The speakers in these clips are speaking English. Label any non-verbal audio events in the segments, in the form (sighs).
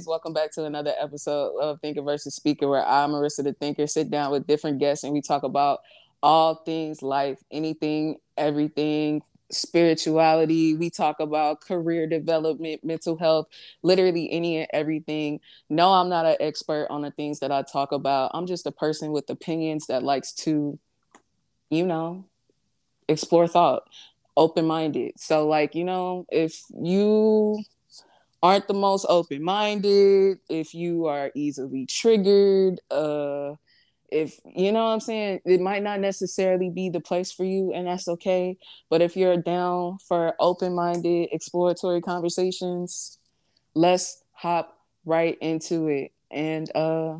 is. Welcome back to another episode of Thinker versus Speaker, where I, Marissa the Thinker, sit down with different guests and we talk about all things life, anything, everything, spirituality. We talk about career development, mental health, literally any and everything. No, I'm not an expert on the things that I talk about. I'm just a person with opinions that likes to, you know, explore thought, open minded. So, like, you know, if you aren't the most open minded, if you are easily triggered, uh, if you know what I'm saying, it might not necessarily be the place for you, and that's okay. But if you're down for open minded, exploratory conversations, let's hop right into it. And uh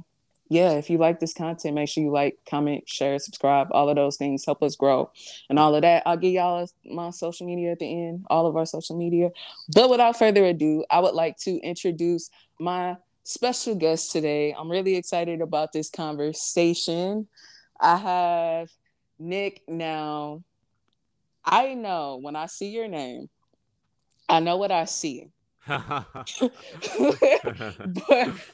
yeah, if you like this content, make sure you like, comment, share, subscribe, all of those things help us grow. And all of that, I'll give y'all my social media at the end, all of our social media. But without further ado, I would like to introduce my special guest today. I'm really excited about this conversation. I have Nick now. I know when I see your name, I know what I see. (laughs) (laughs) but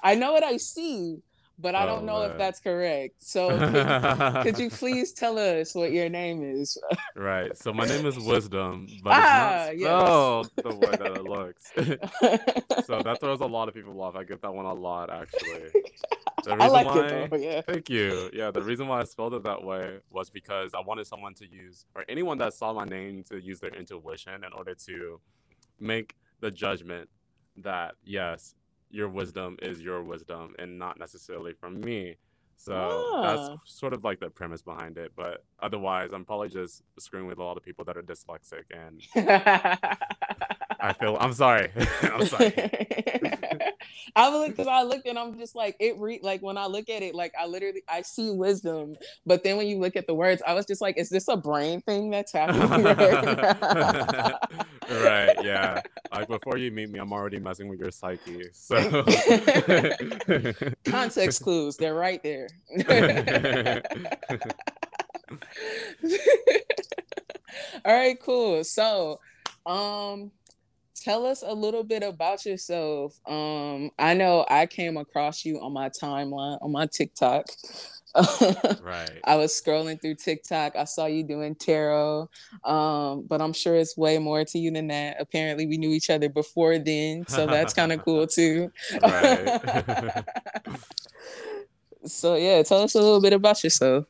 I know what I see, but I don't oh, know man. if that's correct. So could, could, you (laughs) please tell us what your name is? right. So my name is (laughs) Wisdom, but ah, it's not yes. the way that it looks. (laughs) so that throws a lot of people off. I get that one a lot, actually. The reason I like why, it though, yeah. Thank you. Yeah, the reason why I spelled it that way was because I wanted someone to use, or anyone that saw my name to use their intuition in order to make the judgment that yes, your wisdom is your wisdom and not necessarily from me. So ah. that's sort of like the premise behind it. But otherwise, I'm probably just screwing with a lot of people that are dyslexic. And (laughs) I feel, I'm sorry. (laughs) I'm sorry. (laughs) I look because I look and I'm just like it read like when I look at it, like I literally I see wisdom, but then when you look at the words, I was just like, is this a brain thing that's happening? (laughs) right, yeah. Like before you meet me, I'm already messing with your psyche. So context clues, they're right there. All right, cool. So um tell us a little bit about yourself. Um, I know I came across you on my timeline on my TikTok. (laughs) right. I was scrolling through TikTok. I saw you doing tarot, um, but I'm sure it's way more to you than that. Apparently, we knew each other before then, so that's kind of (laughs) cool too. Right. (laughs) so yeah, tell us a little bit about yourself.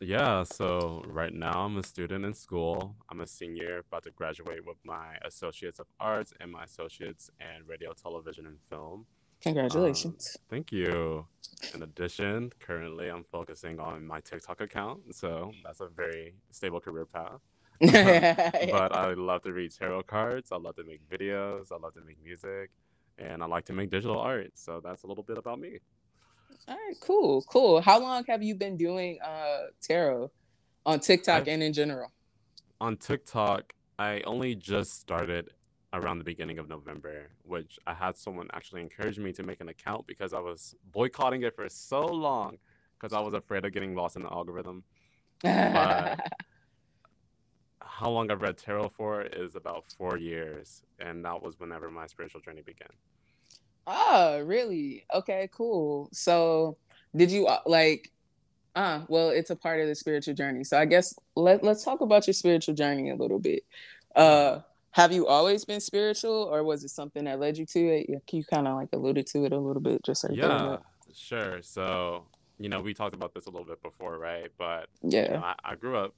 Yeah, so right now I'm a student in school. I'm a senior, about to graduate with my Associates of Arts and my Associates in Radio, Television, and Film. Congratulations. Um, thank you. In addition, currently I'm focusing on my TikTok account, so that's a very stable career path. (laughs) (laughs) but I love to read tarot cards. I love to make videos. I love to make music, and I like to make digital art. So that's a little bit about me. All right, cool, cool. How long have you been doing uh tarot on TikTok i and in general? On TikTok, I only just started around the beginning of November, which I had someone actually encourage me to make an account because I was boycotting it for so long because I was afraid of getting lost in the algorithm. (laughs) But how long I've read tarot for is about four years, and that was whenever my spiritual journey began. Oh, really? Okay, cool. So, did you uh, like uh well, it's a part of the spiritual journey. So, I guess let let's talk about your spiritual journey a little bit. Uh have you always been spiritual or was it something that led you to it? You kind of like alluded to it a little bit just like Yeah, sure. So, you know, we talked about this a little bit before, right? But yeah, you know, I, I grew up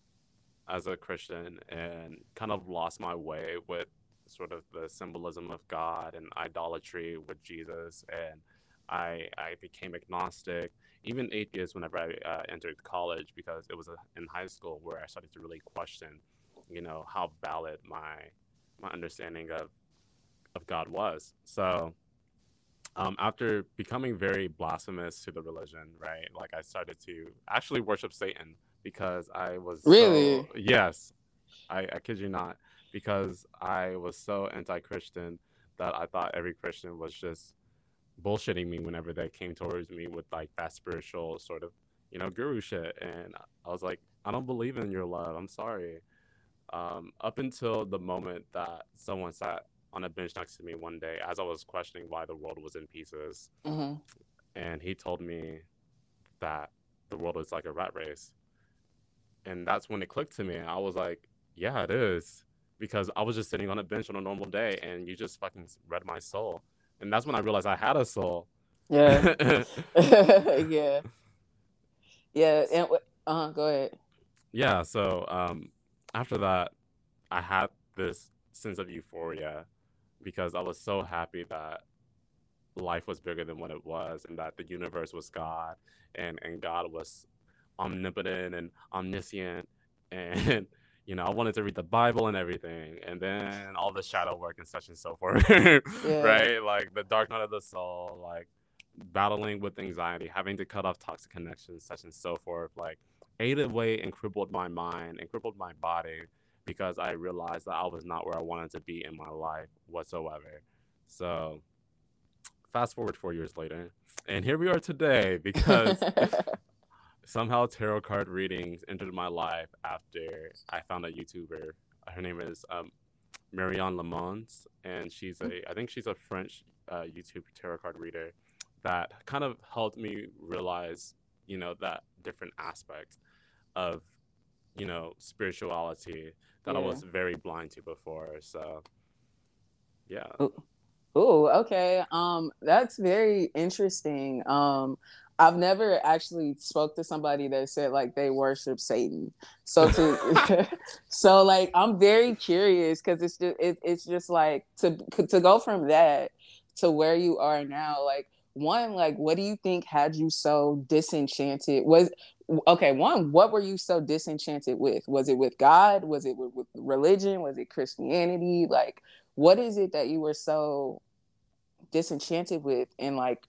as a Christian and kind of lost my way with sort of the symbolism of God and idolatry with Jesus, and I I became agnostic, even atheist whenever I uh, entered college because it was a, in high school where I started to really question, you know, how valid my my understanding of of God was. So. Um, after becoming very blasphemous to the religion, right? Like I started to actually worship Satan because I was really so, yes, I, I kid you not because I was so anti-Christian that I thought every Christian was just bullshitting me whenever they came towards me with like that spiritual sort of you know guru shit and i was like i don't believe in your love i'm sorry um, up until the moment that someone sat on a bench next to me one day as I was questioning why the world was in pieces. Mm-hmm. And he told me that the world is like a rat race. And that's when it clicked to me. I was like, yeah, it is. Because I was just sitting on a bench on a normal day and you just fucking read my soul. And that's when I realized I had a soul. Yeah. (laughs) (laughs) yeah. Yeah. And uh go ahead. Yeah. So um after that, I had this sense of euphoria because I was so happy that life was bigger than what it was and that the universe was God and, and God was omnipotent and omniscient (laughs) and you know, I wanted to read the Bible and everything, and then all the shadow work and such and so (laughs) forth, yeah. right? Like the dark night of the soul, like battling with anxiety, having to cut off toxic connections, such and so forth, like ate away and crippled my mind and crippled my body because I realized that I was not where I wanted to be in my life whatsoever. So, fast forward four years later, and here we are today (laughs) because somehow tarot card readings entered my life after I found a YouTuber. Her name is um, Marianne Lamons, and she's a I think she's a French uh, YouTube tarot card reader that kind of helped me realize, you know, that different aspect of, you know, spirituality that yeah. I was very blind to before. So, yeah. Oh, okay. Um, that's very interesting. Um, I've never actually spoke to somebody that said like they worship Satan. So to (laughs) (laughs) so like I'm very curious because it's just it, it's just like to to go from that to where you are now. Like one, like what do you think had you so disenchanted? Was okay. One, what were you so disenchanted with? Was it with God? Was it with, with religion? Was it Christianity? Like what is it that you were so disenchanted with, and like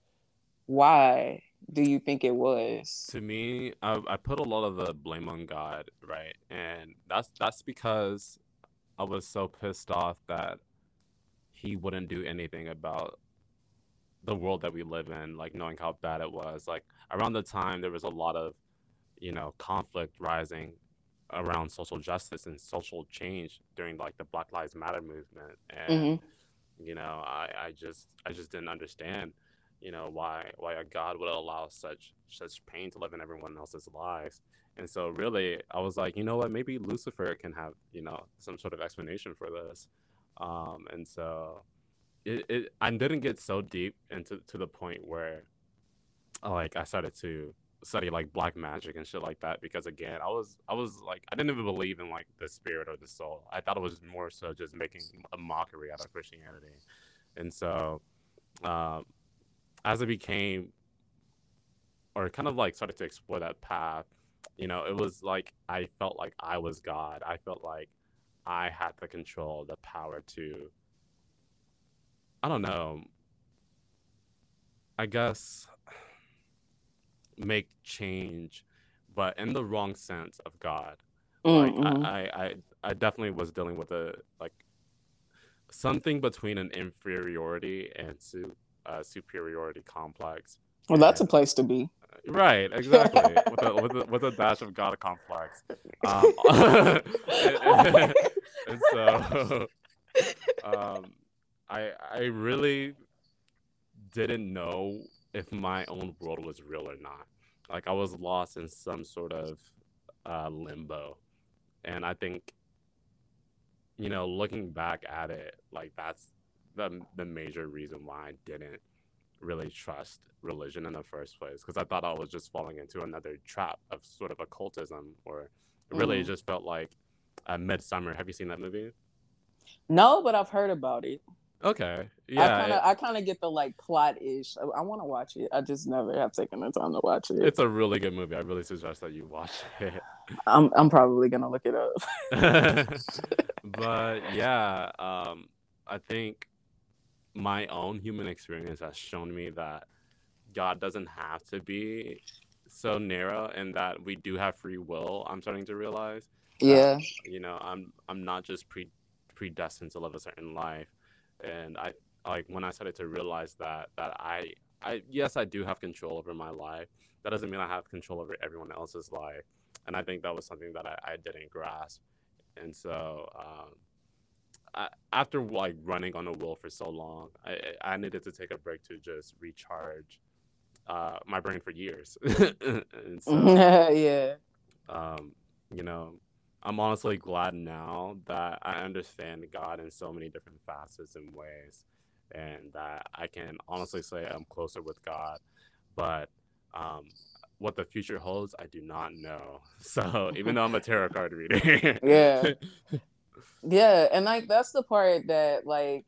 why? Do you think it was? To me, I, I put a lot of the blame on God, right? And that's that's because I was so pissed off that he wouldn't do anything about the world that we live in, like knowing how bad it was. Like around the time there was a lot of, you know, conflict rising around social justice and social change during like the Black Lives Matter movement. And mm-hmm. you know, I, I just I just didn't understand you know why why a god would allow such such pain to live in everyone else's lives. And so really i was like you know what? Maybe lucifer can have you know some sort of explanation for this. Um, and so it, it i didn't get so deep into to the point where like i started to study like black magic and shit like that because again i was i was like i didn't even believe in like the spirit or the soul. I thought it was more so just making a mockery out of christianity. And so um, as I became or kind of like started to explore that path, you know, it was like I felt like I was God. I felt like I had the control, the power to I don't know. I guess make change, but in the wrong sense of God. Mm-hmm. Like I, I, I, definitely was dealing with a like something between an inferiority and su- uh, superiority complex. Well, that's a place to be. Right, exactly. with, a, with, a, with a dash of God complex. Um, (laughs) and, and, so, um, I I really didn't know if my own world was real or not. Like I was lost in some sort of uh, limbo, and I think, you know, looking back at it, like that's the the major reason why I didn't really trust religion in the first place because I thought I was just falling into another trap of sort of occultism, or it really mm. just felt like uh, Midsommar. Have you seen that movie? No, but I've heard about it. Okay, yeah, I kind of get the like plot ish. I, I want to watch it. I just never have taken the time to watch it. It's a really good movie. I really suggest that you watch (laughs) it. I'm I'm probably gonna look it up. (laughs) (laughs) but yeah, um, I think my own human experience has shown me that God doesn't have to be so narrow and that we do have free will. I'm starting to realize. Yeah. you know, I'm I'm not just pre predestined to live a certain life. And I like when I started to realize that that I I yes, I do have control over my life. That doesn't mean I have control over everyone else's life. And I think that was something that I, I didn't grasp. And so um, I, after like running on a wheel for so long, I I needed to take a break to just recharge uh, my brain for years. (laughs) so, (laughs) yeah. Um, you know, I'm honestly glad now that I understand God in so many different facets and ways, and that I can honestly say I'm closer with God. But um, what the future holds, I do not know. (laughs) So even though I'm a tarot card reader, yeah, yeah, and like that's the part that like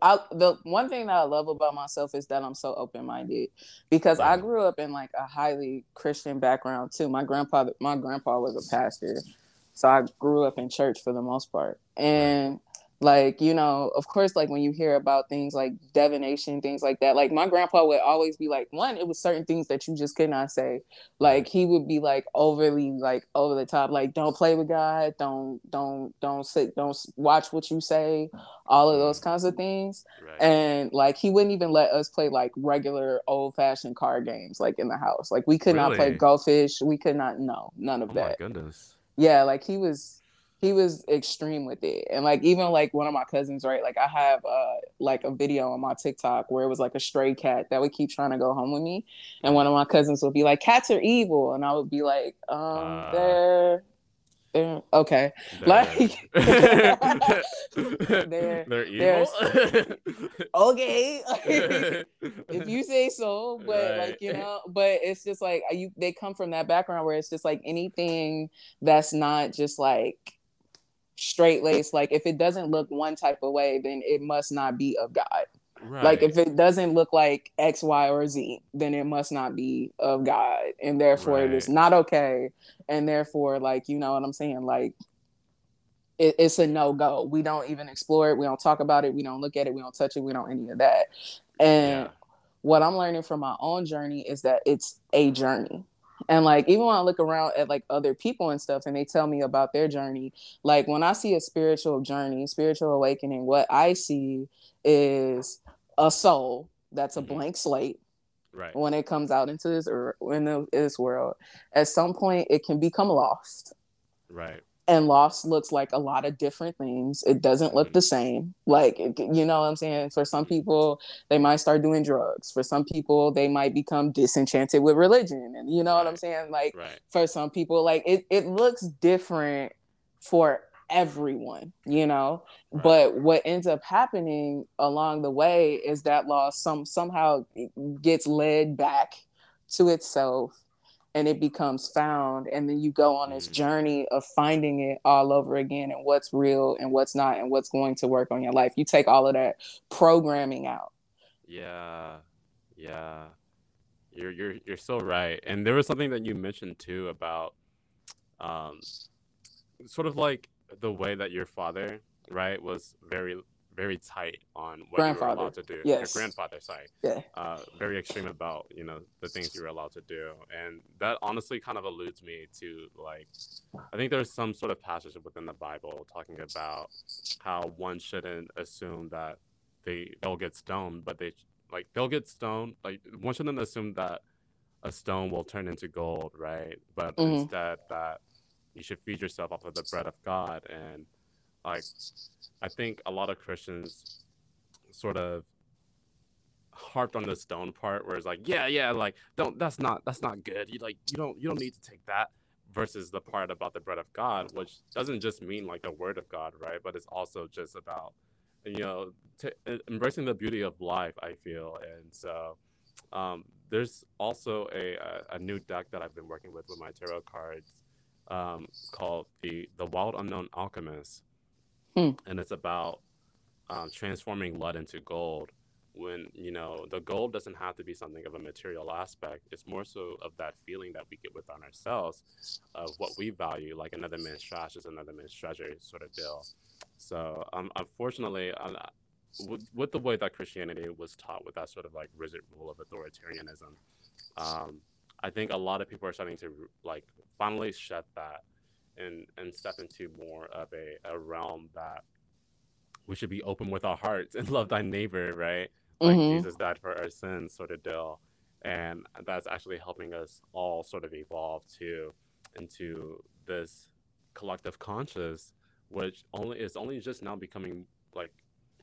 I, the one thing that I love about myself is that I'm so open minded because I grew up in like a highly Christian background too. My grandpa, my grandpa was a pastor, so I grew up in church for the most part, and like you know of course like when you hear about things like divination things like that like my grandpa would always be like one it was certain things that you just could not say. Like he would be like overly like over the top like don't play with god. Don't don't don't sit don't watch what you say. All of those mm-hmm. kinds of things. Right. and like he wouldn't even let us play like regular old fashioned card games like in the house. Like we could really? not play go fish. We could not no none of oh that. goodness. Yeah like he was he was extreme with it. And like even like one of my cousins right like i have uh like a video on my tiktok where it was like a stray cat that would keep trying to go home with me. And one of my cousins would be like cats are evil. And i would be like um uh, they're they're okay. They're, like (laughs) they're, they're evil? (laughs) okay. (laughs) If you say so but right. like you know but it's just like you they come from that background where it's just like anything that's not just like straight laced. Like if it doesn't look one type of way, then it must not be of God. Right. Like if it doesn't look like X, Y, or Z, then it must not be of God, and therefore right. it is not okay. And therefore, like you know what I'm saying, like it, it's a no go. We don't even explore it. We don't talk about it. We don't look at it. We don't touch it. We don't any of that. And yeah. what I'm learning from my own journey is that it's a journey. And like even when I look around at like other people and stuff and they tell me about their journey, like when I see a spiritual journey, spiritual awakening, what I see is a soul that's a mm-hmm. blank slate. Right. When it comes out into this or in this world, at some point it can become lost. Right and loss looks like a lot of different things it doesn't look the mm-hmm. same like you know what i'm saying for some people they might start doing drugs for some people they might become disenchanted with religion and you know right. what i'm saying like right. for some people like it, it looks different for everyone you know right. but what ends up happening along the way is that loss some somehow gets led back to itself and it becomes found and then you go on this mm. journey of finding it all over again and what's real and what's not and what's going to work on your life. You take all of that programming out. Yeah. Yeah. You're you're you're so right. And there was something that you mentioned too about um sort of like the way that your father right was very very tight on what you were allowed to do. Yes. Your grandfather, sorry. Yeah. Uh, very extreme about you know the things you were allowed to do, and that honestly kind of alludes me to like, I think there's some sort of passage within the Bible talking about how one shouldn't assume that they they'll get stoned, but they like they'll get stoned. Like one shouldn't assume that a stone will turn into gold, right? But mm-hmm. instead that you should feed yourself off of the bread of God and like I think a lot of Christians sort of harped on the stone part where it's like, yeah, yeah, like don't that's not that's not good. You like you don't you don't need to take that versus the part about the bread of God, which doesn't just mean like the word of God, right? But it's also just about you know t- embracing the beauty of life. I feel, and so um, there's also a, a, a new deck that I've been working with with my tarot cards um, called the the Wild Unknown Alchemist, Hmm. And it's about um, transforming lead into gold when, you know, the gold doesn't have to be something of a material aspect. It's more so of that feeling that we get within ourselves of what we value, like another man's trash is another man's treasure sort of deal. So, um, unfortunately, um, with, with, the way that Christianity was taught with that sort of like rigid rule of authoritarianism, um, I think a lot of people are starting to like finally shed that and and step into more of a, a realm that we should be open with our hearts and (laughs) love thy neighbor, right? Like mm-hmm. Jesus died for our sins, sort of deal. And that's actually helping us all sort of evolve to into this collective conscious which only is only just now becoming like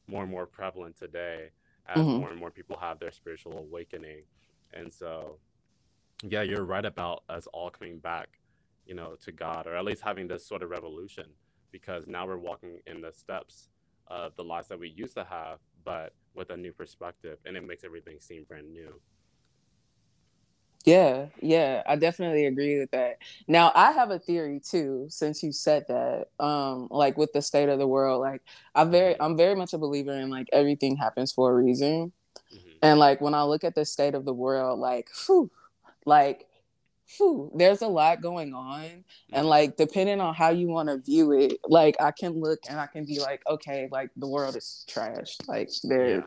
more and more prevalent today as mm-hmm. more and more people have their spiritual awakening. And so, yeah, you're right about us all coming back, you know, to God, or at least having this sort of revolution, because now we're walking in the steps of the lives that we used to have, but with a new perspective, and it makes everything seem brand new. Yeah, yeah, I definitely agree with that. Now, I have a theory too, since you said that. Um, like with the state of the world, like I'm very, I'm very much a believer in like everything happens for a reason, mm-hmm. and like when I look at the state of the world, like, whew, like, whew, there's a lot going on, and mm-hmm. like depending on how you want to view it, like I can look and I can be like, okay, like the world is trash, like there. Yeah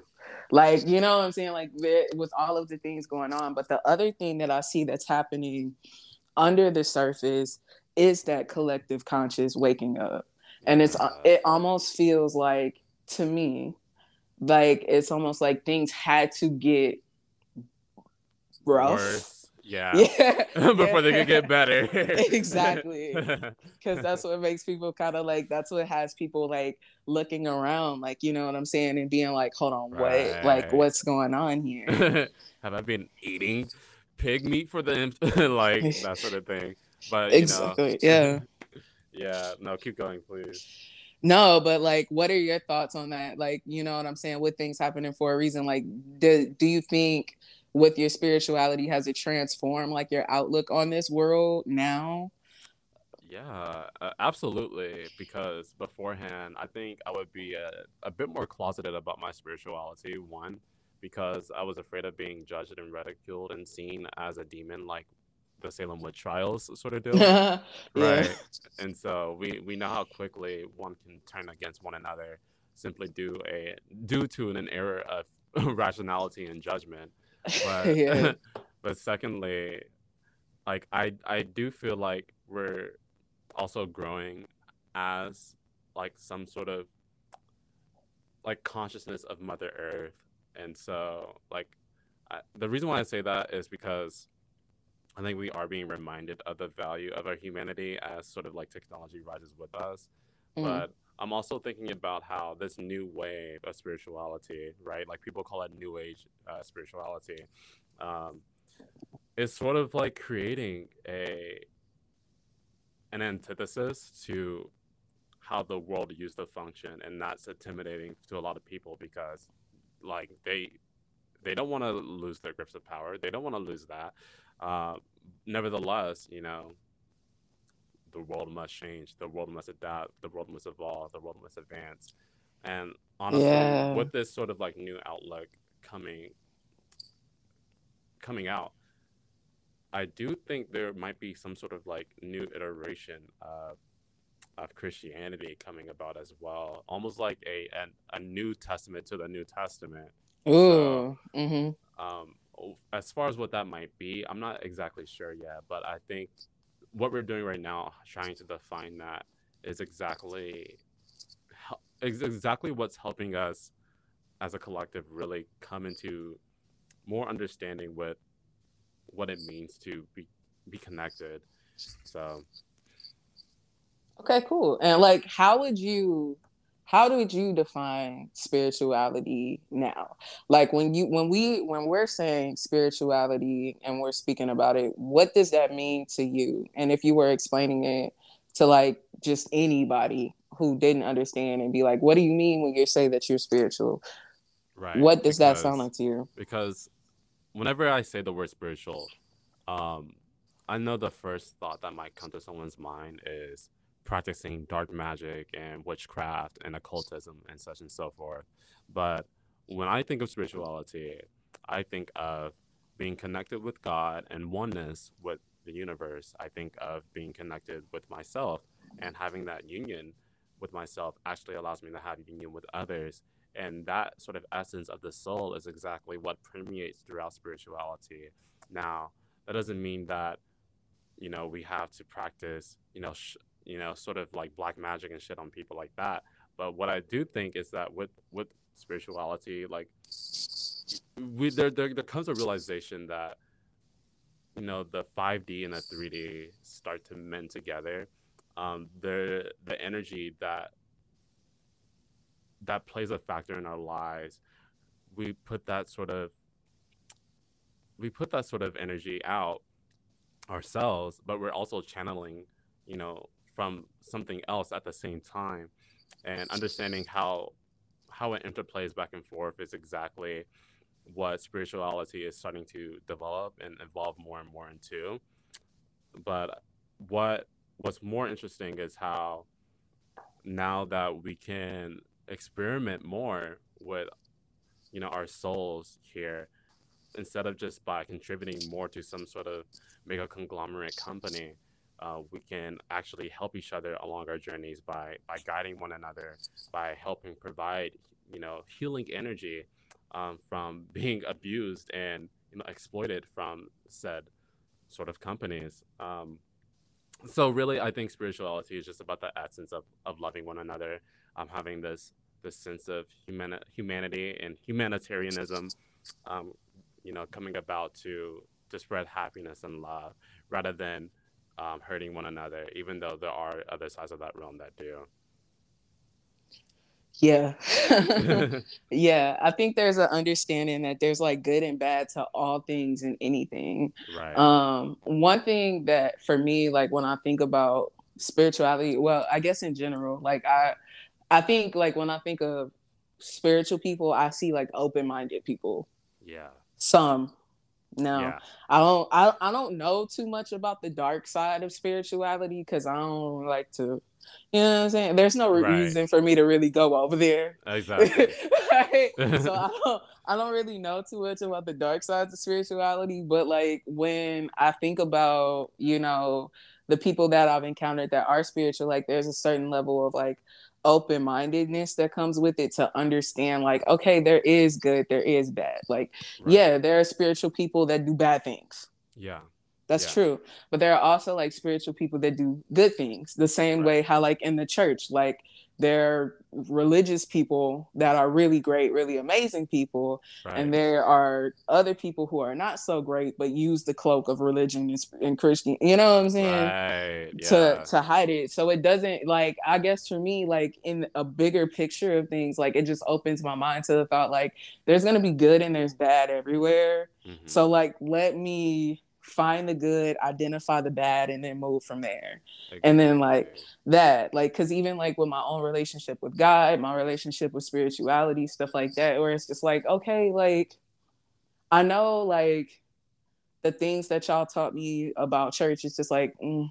like, you know what I'm saying? Like with all of the things going on. But the other thing that I see that's happening under the surface is that collective conscious waking up. And it's it almost feels like to me, like it's almost like things had to get rough. Worse yeah. Yeah. (laughs) Before they could get better. (laughs) exactly. (laughs) Because that's what makes people kind of like, that's what has people like looking around, like, you know what I'm saying? And being like, hold on, right. what? Like, what's going on here? Have I been eating pig meat for the, like, that sort of thing? But, exactly. Know, yeah. yeah. No, keep going, please. No, but like, what are your thoughts on that? Like, you know what I'm saying? With things happening for a reason, like, do, do you think with your spirituality has it transformed like your outlook on this world now? Yeah absolutely because beforehand i think i would be a, a bit more closeted about my spirituality one because i was afraid of being judged and ridiculed and seen as a demon like the salem witch trials sort of deal (laughs) yeah. right and so we we know how quickly one can turn against one another simply due a due to an error of (laughs) rationality and judgment but (laughs) yeah. (laughs) but secondly, like I I do feel like we're also growing as like some sort of like consciousness of Mother Earth, and so like I, the reason why I say that is because I think we are being reminded of the value of our humanity as sort of like technology rises with us, mm. but I'm also thinking about how this new wave of spirituality, right? Like people call it new age uh, spirituality, um, is sort of like creating a an antithesis to how the world used to function, and that's intimidating to a lot of people because, like, they they don't want to lose their grips of power. They don't want to lose that. Uh, nevertheless, you know, the world must change, the world must adapt, the world must evolve, the world must advance. And honestly, yeah. with this sort of like new outlook coming coming out, I do think there might be some sort of like new iteration of of Christianity coming about as well, almost like a an, a New Testament to the New Testament. Ooh. So, mm-hmm. um, as far as what that might be, I'm not exactly sure yet, but I think what we're doing right now, trying to define that, is exactly exactly what's helping us as a collective really come into more understanding with what it means to be be connected. So Okay, cool. And like how would you how did you define spirituality now? Like when you when we when we're saying spirituality and we're speaking about it what does that mean to you? And if you were explaining it to like just anybody who didn't understand and be like what do you mean when you say that you're spiritual? Right what does because, that sound like to you? because whenever i say the word spiritual um i know the first thought that might come to someone's mind is practicing dark magic and witchcraft and occultism and such and so forth. But when I think of spirituality, I think of being connected with God and oneness with the universe. I think of being connected with myself and having that union with myself actually allows me to have union with others. And that sort of essence of the soul is exactly what permeates throughout spirituality. Now, that doesn't mean that, you know, we have to practice, you know, sh- you know, sort of like black magic and shit on people like that. But what I do think is that with with spirituality, like we there there, there comes a realization that you know the 5D and the 3D start to mend together. um, the the energy that that plays a factor in our lives we put that sort of we put that sort of energy out ourselves but we're also channeling you know from something else at the same time and understanding how how it interplays back and forth is exactly what spirituality is starting to develop and evolve more and more into. But what what's more interesting is how now that we can experiment more with you know our souls here instead of just by contributing more to some sort of mega conglomerate company uh, we can actually help each other along our journeys by by guiding one another by helping provide you know healing energy um, from (laughs) being abused and you know exploited from said sort of companies. Um, so really i think spirituality is just about the essence of, of loving one another. Um, having this this sense of humani- humanity and humanitarianism um, you know coming about to to spread happiness and love rather than um, hurting one another even though there are other sides of that realm that do yeah. (laughs) (laughs) yeah. I think there's an understanding that there's like good and bad to all things and anything. Right. Um, one thing that for me, like when I think about spirituality, well, I guess in general, like I I think like when I think of spiritual people, I see like open-minded people. Yeah. Some. No. Yeah. I don't I, I don't know too much about the dark side of spirituality because I don't like to you know what I'm saying? There's no right. reason for me to really go over there. Exactly. (laughs) right? so (laughs) I don't I don't really know too much about the dark sides of spirituality, but like when I think about, you know, the people that I've encountered that are spiritual, like there's a certain level of like open mindedness that comes with it to understand, like, okay, there is good, there is bad. Like, right. yeah, there are spiritual people that do bad things. Yeah. That's yeah. true. But there are also like spiritual people that do good things the same right. way how like in the church, like there are religious people that are really great, really amazing people. Right. And there are other people who are not so great, but use the cloak of religion and, Christian, you know what I'm saying? Right. Yeah. To, to hide it. So it doesn't like, I guess for me, like in a bigger picture of things, like it just opens my mind to the thought, like there's going to be good and there's bad everywhere. Mm-hmm. So like, let me find the good, identify the bad, and then move from there. Okay. And then like that, like, cause even like with my own relationship with God, my relationship with spirituality, stuff like that, where it's just like, okay, like I know like the things that y'all taught me about church is just like, mm.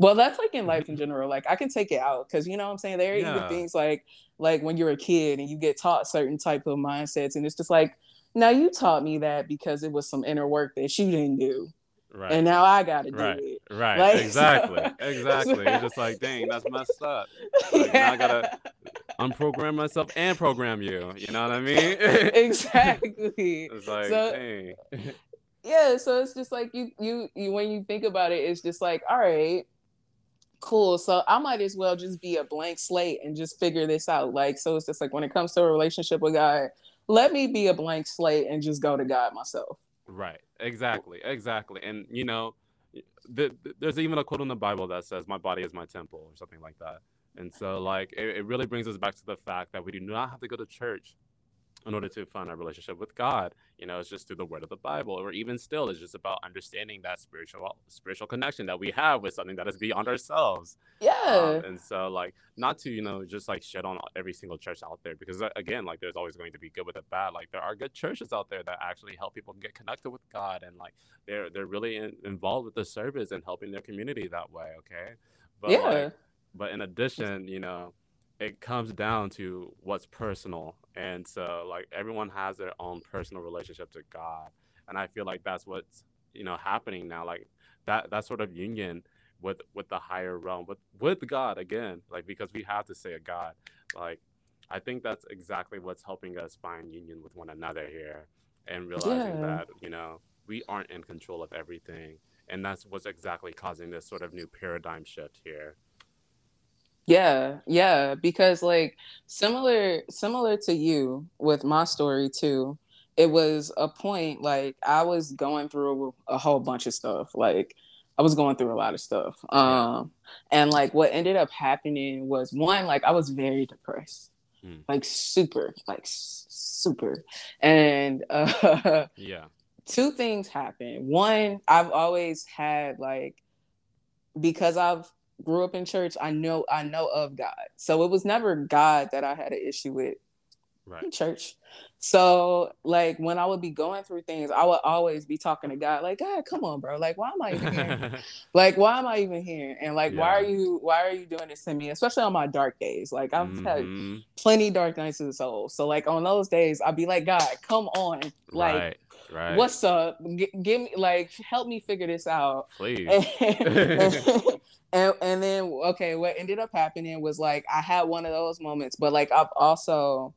well, that's like in life in (laughs) general. Like I can take it out because you know what I'm saying. There are yeah. even things like like when you're a kid and you get taught certain type of mindsets, and it's just like, now you taught me that because it was some inner work that you didn't do. Right. And now I gotta do right. it. Right. Like, exactly. (laughs) So, exactly. You're just like, dang, that's messed up. Like, yeah. Now I gotta (laughs) unprogram myself and program you. You know what I mean? (laughs) exactly. it's like, so, dang. Yeah. So it's just like you, you, you, when you think about it, it's just like, all right, cool. So I might as well just be a blank slate and just figure this out. Like, so it's just like when it comes to a relationship with God, let me be a blank slate and just go to God myself. Right. Exactly. Exactly. And you know, the, the, there's even a quote in the Bible that says, "My body is my temple," or something like that. And so, like, it, it really brings us back to the fact that we do not have to go to church in order to find our relationship with God. You know, it's just through the word of the Bible, or even still, it's just about understanding that spiritual spiritual connection that we have with something that is beyond ourselves. Yeah. Um, and so, like, not to you know just like shit on every single church out there because uh, again, like, there's always going to be good with the bad. Like, there are good churches out there that actually help people get connected with God, and like they're they're really in, involved with the service and helping their community that way. Okay. But yeah. Like, but in addition, you know, it comes down to what's personal and so like everyone has their own personal relationship to god and i feel like that's what's you know happening now like that that sort of union with with the higher realm with with god again like because we have to say a god like i think that's exactly what's helping us find union with one another here and realizing yeah. that you know we aren't in control of everything and that's what's exactly causing this sort of new paradigm shift here yeah, yeah, because like similar similar to you with my story too. It was a point like I was going through a whole bunch of stuff. Like I was going through a lot of stuff. Um, and like what ended up happening was one, like I was very depressed, mm. like super, like super. And (laughs) uh, yeah, two things happened. One, I've always had like because I've grew up in church, I know I know of God. So it was never God that I had an issue with right. church. So like when I would be going through things, I would always be talking to God, like, God, come on, bro. Like, why am I even here? (laughs) like, why am I even here? And like, yeah. why are you why are you doing this to me? Especially on my dark days. Like I've mm-hmm. had plenty dark nights of the soul. So like on those days, I'd be like, God, come on. Like right. Right. What's up? G- give me like help me figure this out. Please. (laughs) and, and then okay, what ended up happening was like I had one of those moments, but like I've also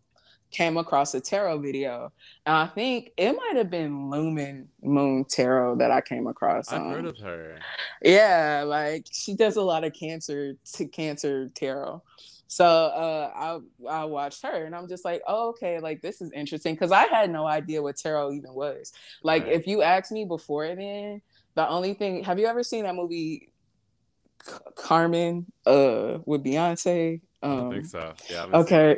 came across a tarot video. And I think it might have been Lumen Moon Tarot that I came across. I've um, heard of her. Yeah, like she does a lot of cancer to cancer tarot. So uh, I I watched her and I'm just like, oh, okay, like this is interesting because I had no idea what tarot even was. Like right. if you asked me before then, the only thing have you ever seen that movie Carmen uh with Beyonce? Um, I think so. Yeah. Okay.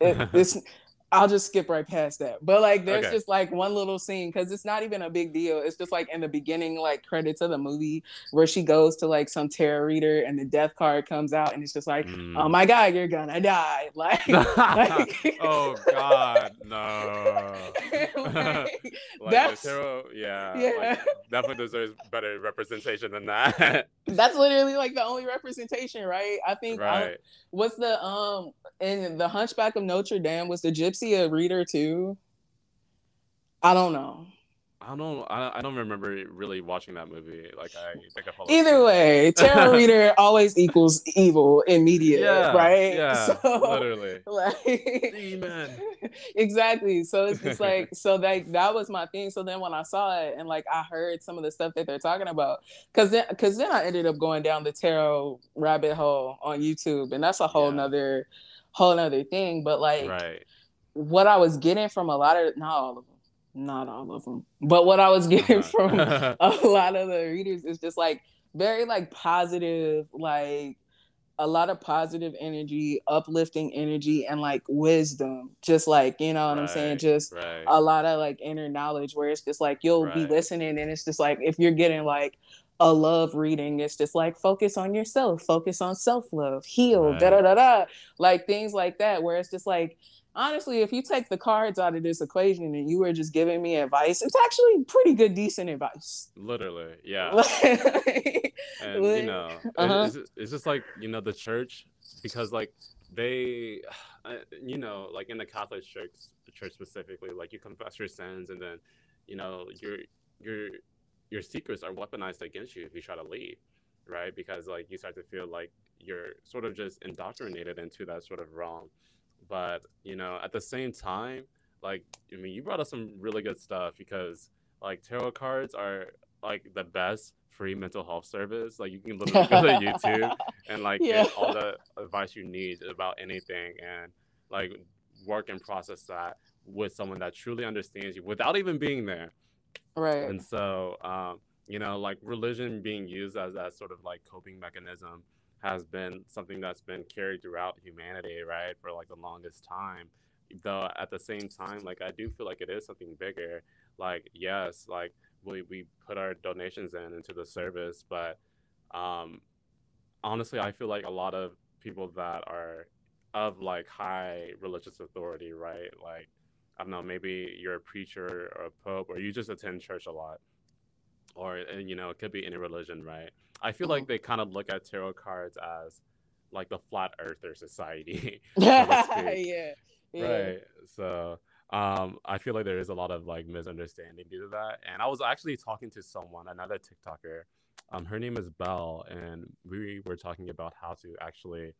it, it's (laughs) I'll just skip right past that. But like, there's okay. just like one little scene because it's not even a big deal. It's just like in the beginning, like credits of the movie where she goes to like some tarot reader and the death card comes out and it's just like, mm. oh my god, you're gonna die. (laughs) Like, like (laughs) oh god, no. (laughs) like, that's tarot, yeah, yeah. Like, definitely deserves better representation than that. that's literally like the only representation, right? I think. Right. I, what's the um in the Hunchback of Notre Dame was the gypsy Gypsy a reader too? I don't know. I don't. I, I don't remember really watching that movie. Like I think I. Either way, tarot (laughs) reader always equals evil immediately, yeah, right? Yeah, (laughs) so, literally. Like, Demon. (laughs) exactly. So it's just like so like that was my thing. So then when I saw it and like I heard some of the stuff that they're talking about, because then because then I ended up going down the tarot rabbit hole on YouTube, and that's a whole yeah. nother whole nother thing. But like. Right what I was getting from a lot of not all of them, not all of them, but what I was getting from (laughs) a lot of the readers is just like very like positive, like a lot of positive energy, uplifting energy, and like wisdom. Just like, you know what right, I'm saying? Just right. a lot of like inner knowledge where it's just like you'll right. be listening and it's just like if you're getting like a love reading, it's just like focus on yourself, focus on self love, heal, da da da da. Like things like that, where it's just like honestly, if you take the cards out of this equation and you were just giving me advice, it's actually pretty good, decent advice. Literally, yeah. (laughs) and you know, uh-huh. it's, it's, just like you know the church because like they, (sighs) you know, like in the Catholic church, the church specifically, like you confess your sins and then, you know, your your your secrets are weaponized against you if you try to leave, right? Because like you start to feel like you're sort of just indoctrinated into that sort of realm but you know, at the same time, like I mean, you brought us some really good stuff because like tarot cards are like the best free mental health service. Like you can literally go to YouTube (laughs) and like yeah. get all the advice you need about anything and like work and process that with someone that truly understands you without even being there. Right. And so, um, you know, like religion being used as that sort of like coping mechanism has been something that's been carried throughout humanity, right, for like the longest time. Though at the same time, like I do feel like it is something bigger. Like yes, like we we put our donations in into the service, but um, honestly, I feel like a lot of people that are of like high religious authority, right? Like I don't know, maybe you're a preacher or a pope, or you just attend church a lot, or you know, it could be any religion, right? I feel like mm-hmm. they kind of look at tarot cards as like the flat earther society. (laughs) (laughs) yeah, yeah. Right. So um, I feel like there is a lot of like misunderstanding due to that. And I was actually talking to someone, another TikToker. Um, her name is Belle, and we were talking about how to actually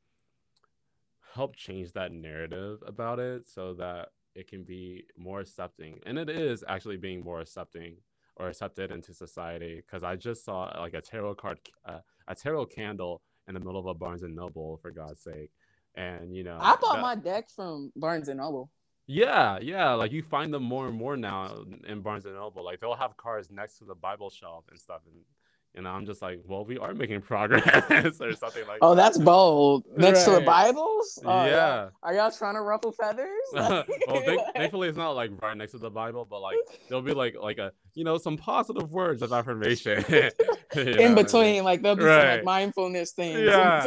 help change that narrative about it so that it can be more accepting. And it is actually being more accepting or accepted into society because I just saw like a tarot card, uh, a tarot candle in the middle of a Barnes and Noble for God's sake, and you know I bought that, my deck from Barnes and Noble. Yeah, yeah, like you find them more and more now in Barnes and Noble. Like they'll have cards next to the Bible shelf and stuff, and and I'm just like, well, we are making progress (laughs) or something like. Oh, that. that's bold. Next right. to the Bibles. Oh, yeah. Are y'all trying to ruffle feathers? (laughs) well, (laughs) thankfully, it's not like right next to the Bible, but like there'll be like like a you know some positive words of affirmation in between. Like there'll be right. some like mindfulness things. Yeah.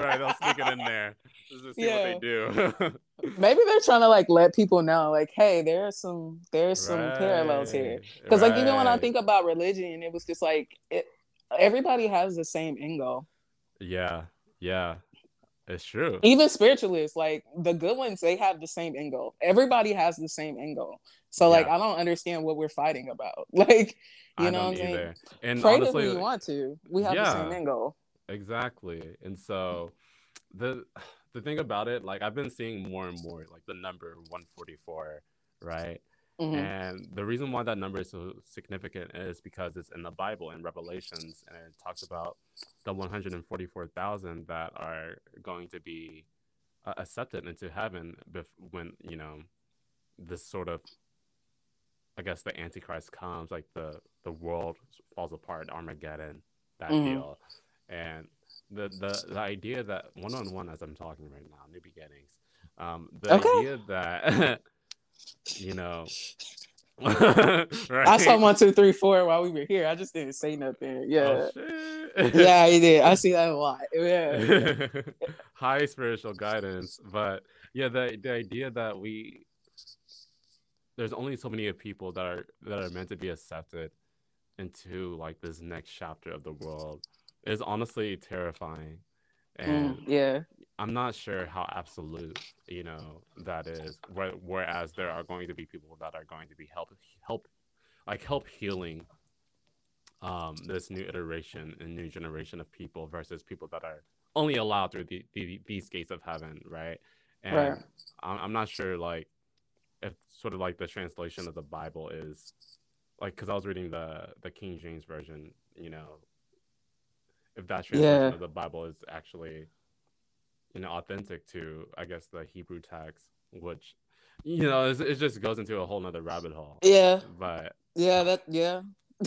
right. They'll stick it in there just to see yeah. what they do. Maybe they're trying to like let people know, like, hey, there's some there's some right. parallels here. Because right. like even when I think about religion, it was just like it, everybody has the same end goal. Yeah, yeah, it's true. Even spiritualists, like the good ones, they have the same end goal. Everybody has the same end goal. So like, I don't understand what we're fighting about. (laughs) Like, you I know what I'm saying? And Pray honestly, to you want to. We have yeah, the same end goal. Exactly. And so the the thing about it, like I've been seeing more and more like the number 144, right? Mm-hmm. And the reason why that number is so significant is because it's in the Bible in Revelations, and it talks about the 144,000 that are going to be uh, accepted into heaven bef- when you know this sort of, I guess, the Antichrist comes, like the the world falls apart, Armageddon, that mm-hmm. deal, and the the the idea that one on one as I'm talking right now, new beginnings. Um, the okay. idea that (laughs) you know. right? (laughs) I saw one, two, three, four while we were here. I just didn't say nothing. Yeah, oh, yeah, he did. I (laughs) see that a lot. Yeah, high spiritual guidance, but yeah, the the idea that we there's only so many people that are that are meant to be accepted into like this next chapter of the world is honestly terrifying. Mm, and mm, yeah, I'm not sure how absolute, you know, that is. Whereas there are going to be people that are going to be help help like help healing um this new iteration and new generation of people versus people that are only allowed through the, the these gates of heaven, right? And right. I'm, I'm not sure like if sort of like the translation of the Bible is like because I was reading the the King James version, you know, if that translation yeah. of the Bible is actually you know authentic to I guess the Hebrew text, which you know it just goes into a whole nother rabbit hole. Yeah, but yeah, that yeah. (laughs)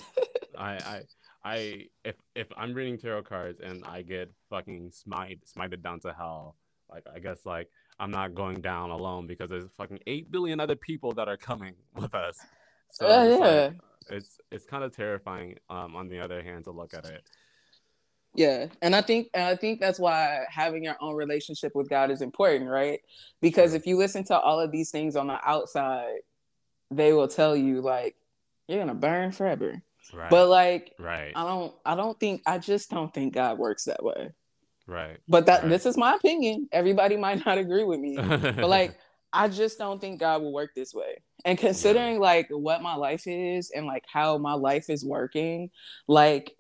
I I I if if I'm reading tarot cards and I get fucking smite smited down to hell, like I guess like I'm not going down alone because there's fucking eight billion other people that are coming (laughs) with us. So uh, it's yeah. Like, it's it's kind of terrifying. Um, on the other hand, to look at it. Yeah, and I think and I think that's why having your own relationship with God is important, right? Because if you listen to all of these things on the outside, they will tell you like you're gonna burn forever. Right. But like, right? I don't. I don't think. I just don't think God works that way. Right. But that right. this is my opinion. Everybody might (laughs) not agree with me, but like, (laughs) I just don't think God will work this way. And considering yeah. like what my life is and like how my life is working, like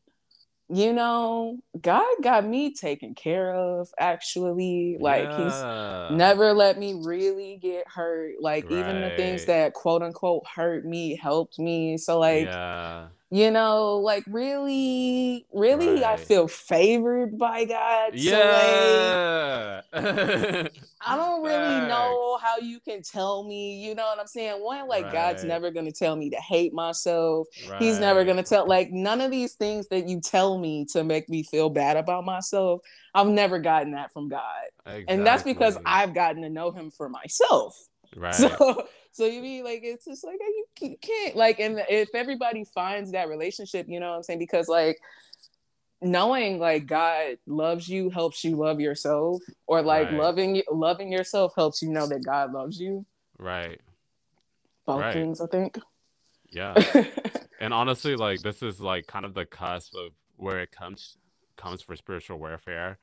you know, God got me taken care of actually. Like yeah. he's never let me really get hurt. Like right. even the things that quote unquote hurt me helped me. So like yeah you know like really really right. i feel favored by god yeah so, like, (laughs) i don't really know how you can tell me you know what i'm saying one like right. god's never gonna tell me to hate myself right. he's never gonna tell like none of these things that you tell me to make me feel bad about myself i've never gotten that from god exactly. and that's because i've gotten to know him for myself (laughs) right so so you mean like it's just like you can't like, and if everybody finds that relationship, you know what I'm saying? Because like knowing like God loves you helps you love yourself, or like right. loving loving yourself helps you know that God loves you. Right. Both right. things, I think. Yeah. (laughs) and honestly, like this is like kind of the cusp of where it comes comes for spiritual warfare,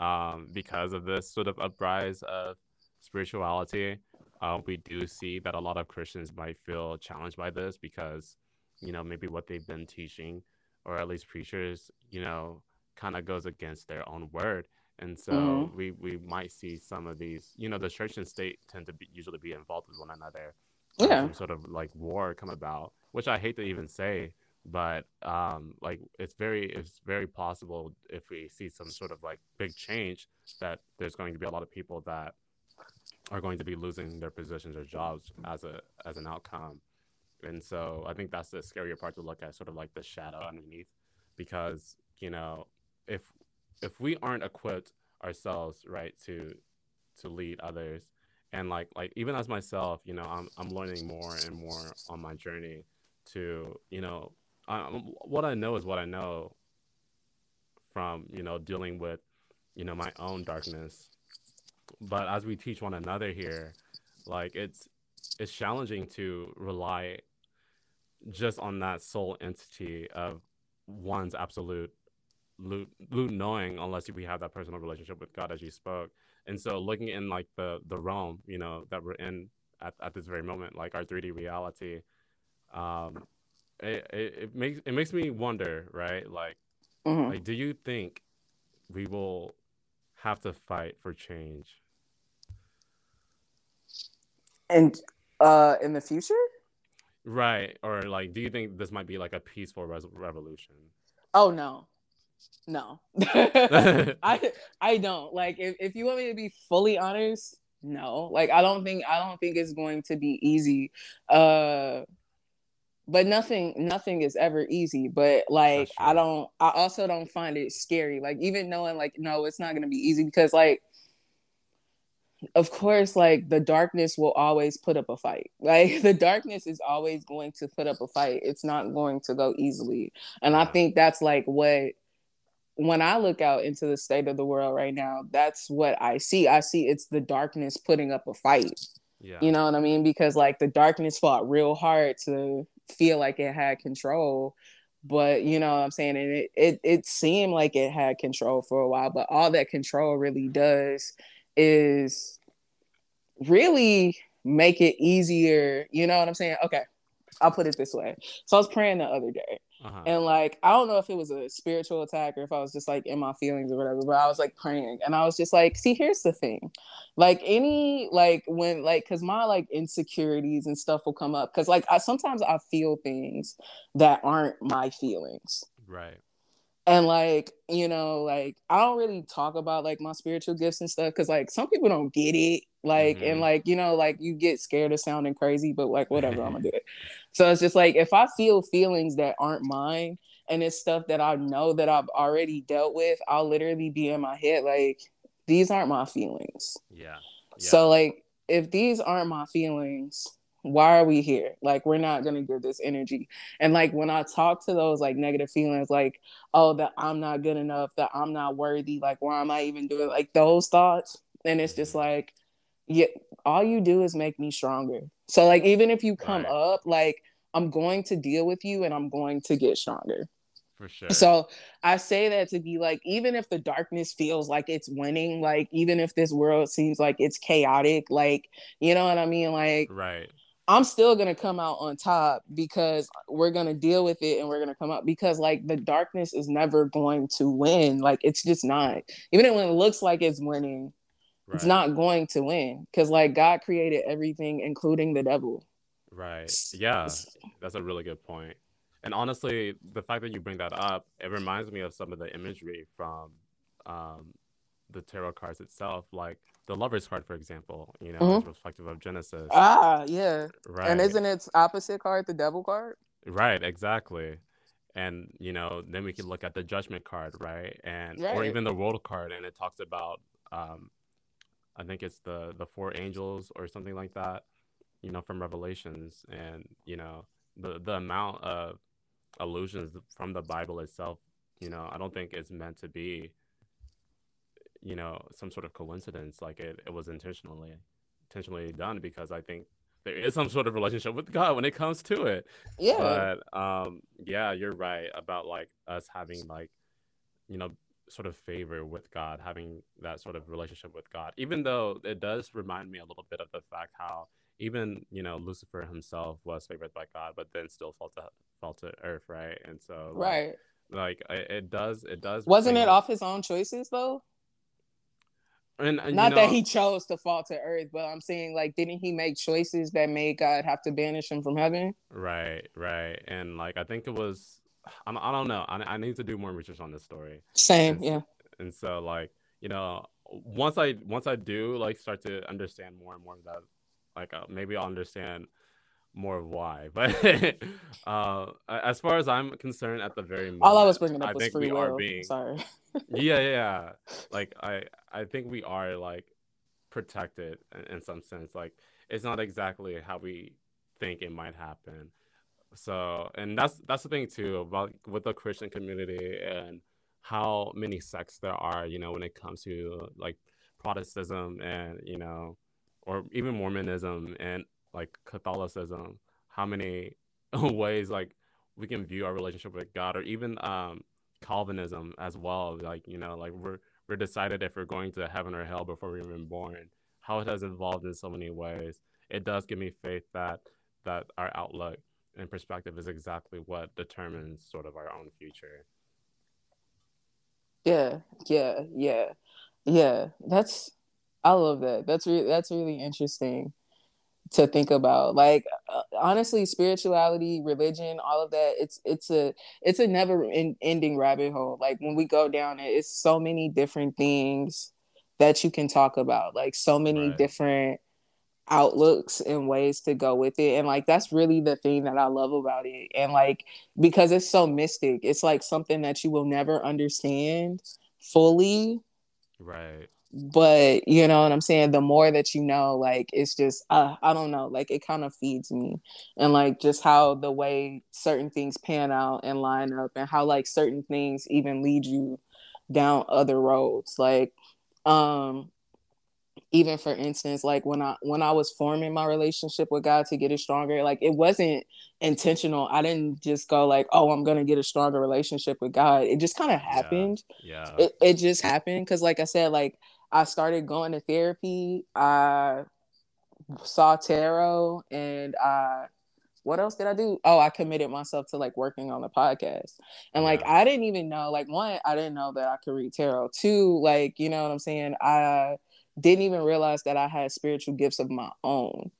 um, because of this sort of uprise of spirituality uh, we do see that a lot of Christians might feel challenged by this because, you know, maybe what they've been teaching, or at least preachers, you know, kind of goes against their own word. And so mm-hmm. we, we might see some of these, you know, the church and state tend to be, usually be involved with one another. Yeah. Some sort of like war come about, which I hate to even say, but um, like it's very it's very possible if we see some sort of like big change that there's going to be a lot of people that are going to be losing their positions or jobs as a as an outcome. And so I think that's the scarier part to look at, sort of like the shadow underneath because you know if if we aren't equipped ourselves right to to lead others and like like even as myself you know i'm, I'm learning more and more on my journey to you know I, what i know is what i know from you know dealing with you know my own darkness but as we teach one another here like it's it's challenging to rely just on that sole entity of one's absolute loot, loot knowing unless we have that personal relationship with God as you spoke. And so looking in like the the realm, you know, that we're in at, at this very moment, like our 3D reality, um, it, it, it makes it makes me wonder, right? Like, mm-hmm. like do you think we will have to fight for change? And uh in the future? Right. Or like do you think this might be like a peaceful res- revolution? Oh no no (laughs) i i don't like if, if you want me to be fully honest no like i don't think i don't think it's going to be easy uh but nothing nothing is ever easy but like i don't i also don't find it scary like even knowing like no it's not going to be easy because like of course like the darkness will always put up a fight (laughs) like the darkness is always going to put up a fight it's not going to go easily and i think that's like what when I look out into the state of the world right now, that's what I see. I see it's the darkness putting up a fight. Yeah. You know what I mean? Because like the darkness fought real hard to feel like it had control. But you know what I'm saying? And it, it it seemed like it had control for a while, but all that control really does is really make it easier. You know what I'm saying? Okay. I'll put it this way. So I was praying the other day uh-huh. And like, I don't know if it was a spiritual attack or if I was just like in my feelings or whatever, but I was like praying and I was just like, see, here's the thing. Like, any, like, when, like, cause my like insecurities and stuff will come up. Cause like, I sometimes I feel things that aren't my feelings. Right and like you know like i don't really talk about like my spiritual gifts and stuff because like some people don't get it like mm-hmm. and like you know like you get scared of sounding crazy but like whatever i'm gonna (laughs) do it so it's just like if i feel feelings that aren't mine and it's stuff that i know that i've already dealt with i'll literally be in my head like these aren't my feelings. Yeah, yeah. so like if these aren't my feelings why are we here? Like we're not going to give this energy. And like when i talk to those like negative feelings like oh that i'm not good enough that i'm not worthy like why am i even doing like those thoughts? And it's just mm-hmm. like yeah all you do is make me stronger so like even if you come right. up like i'm going to deal with you and i'm going to get stronger for sure. So I say that to be like, even if the darkness feels like it's winning, like even if this world seems like it's chaotic, like you know what I mean, like right. I'm still gonna come out on top because we're gonna deal with it and we're gonna come out because like the darkness is never going to win. Like it's just not. Even when it looks like it's winning, right. it's not going to win. Because like God created everything, including the devil. Right. Yeah. That's a really good point. And honestly, the fact that you bring that up, it reminds me of some of the imagery from um, the tarot cards itself. Like the lovers card, for example, you know, mm-hmm. is reflective of Genesis. Ah, yeah. Right. And isn't its opposite card the devil card? Right, exactly. And you know, then we can look at the judgment card, right? And right. or even the world card, and it talks about um I think it's the the four angels or something like that, you know, from Revelations. And, you know, the the amount of allusions from the Bible itself, you know, I don't think it's meant to be you know some sort of coincidence. Like it, it was intentionally intentionally done because i think there is some sort of relationship with god when it comes to it. Yeah. But um yeah you're right about like us having like you know sort of favor with god having that sort of relationship with god even though it does remind me a little bit of the fact how even you know lucifer himself was favored by god but then still fell to fell to earth right? And so like, right. like it does it does wasn't it off his own choices though? And, and not know, that he chose to fall to earth, but I'm saying like, didn't he make choices that made God have to banish him from heaven? Right, right, and like I think it was, I, I don't know. I, I need to do more research on this story. Same, and, yeah. And so like you know, once I once I do like start to understand more and more of that, like uh, maybe I'll understand more of why. (laughs) But uh, as far as I'm concerned, at the very moment, all I was bringing up I was free will. Being, Sorry. (laughs) yeah, yeah. Like I, I think we are like protected in, in some sense. Like it's not exactly how we think it might happen. So, and that's that's the thing too about with the Christian community and how many sects there are. You know, when it comes to like Protestantism and you know, or even Mormonism and like Catholicism, how many (laughs) ways like we can view our relationship with God, or even um, Calvinism as well. Like you know, like we're we're decided if we're going to heaven or hell before we're even born. How it has evolved in so many ways. It does give me faith that that our outlook and perspective is exactly what determines sort of our own future. Yeah, yeah, yeah, yeah. That's I love that. That's really that's really interesting to think about like uh, honestly spirituality religion all of that it's it's a it's a never ending rabbit hole like when we go down it it's so many different things that you can talk about like so many right. different outlooks and ways to go with it and like that's really the thing that i love about it and like because it's so mystic it's like something that you will never understand fully right. but you know what i'm saying the more that you know like it's just uh, i don't know like it kind of feeds me and like just how the way certain things pan out and line up and how like certain things even lead you down other roads like um even for instance like when i when i was forming my relationship with god to get it stronger like it wasn't intentional i didn't just go like oh i'm gonna get a stronger relationship with god it just kind of happened yeah, yeah. It, it just happened because like i said like I started going to therapy. I saw tarot and I what else did I do? Oh, I committed myself to like working on the podcast. And like I didn't even know, like one, I didn't know that I could read tarot. Two, like, you know what I'm saying? I didn't even realize that I had spiritual gifts of my own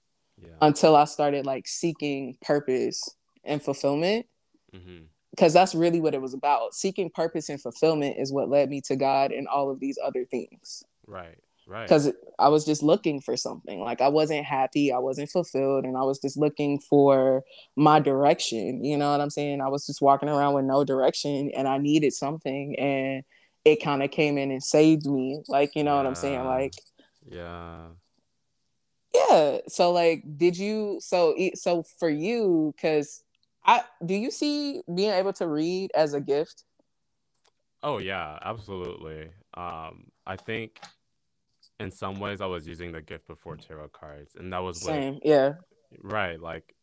yeah. until I started like seeking purpose and fulfillment. Mm-hmm because that's really what it was about. Seeking purpose and fulfillment is what led me to God and all of these other things. Right. Right. Because I was just looking for something. Like I wasn't happy, I wasn't fulfilled, and I was just looking for my direction. You know what I'm saying? I was just walking around with no direction and I needed something and it kind of came in and saved me. Like, you know yeah. what I'm saying? Like Yeah. Yeah. So like did you so so for you cuz I do you see being able to read as a gift? Oh yeah, absolutely. Um I think in some ways I was using the gift before tarot cards, and that was same, yeah, right, like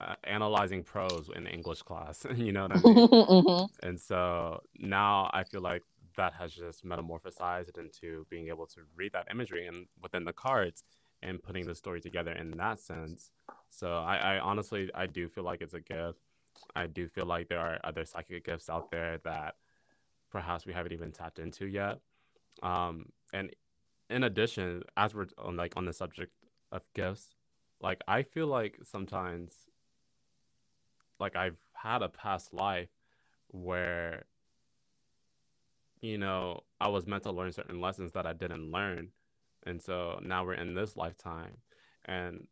uh, analyzing prose in English class. (laughs) you know what I mean? (laughs) mm-hmm. And so now I feel like that has just metamorphosized into being able to read that imagery and within the cards and putting the story together in that sense. So I, I honestly I do feel like it's a gift. I do feel like there are other psychic gifts out there that perhaps we haven't even tapped into yet. Um, and in addition, as we're on like on the subject of gifts, like I feel like sometimes, like I've had a past life where, you know, I was meant to learn certain lessons that I didn't learn, and so now we're in this lifetime, and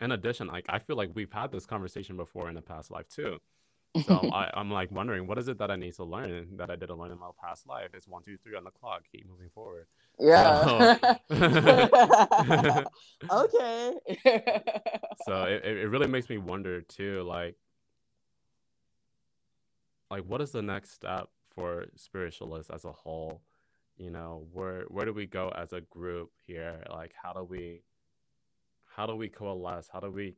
in addition, like I feel like we've had this conversation before in a past life too. So (laughs) I, am like wondering, what is it that I need to learn that I didn't learn in my past life? It's one, two, three on the clock. Keep moving forward. Yeah. So, (laughs) (laughs) okay. so it, it really makes me wonder too, like, like what is the next step for spiritualists as a whole? You know, where where do we go as a group here? Like, how do we how do we coalesce? How do we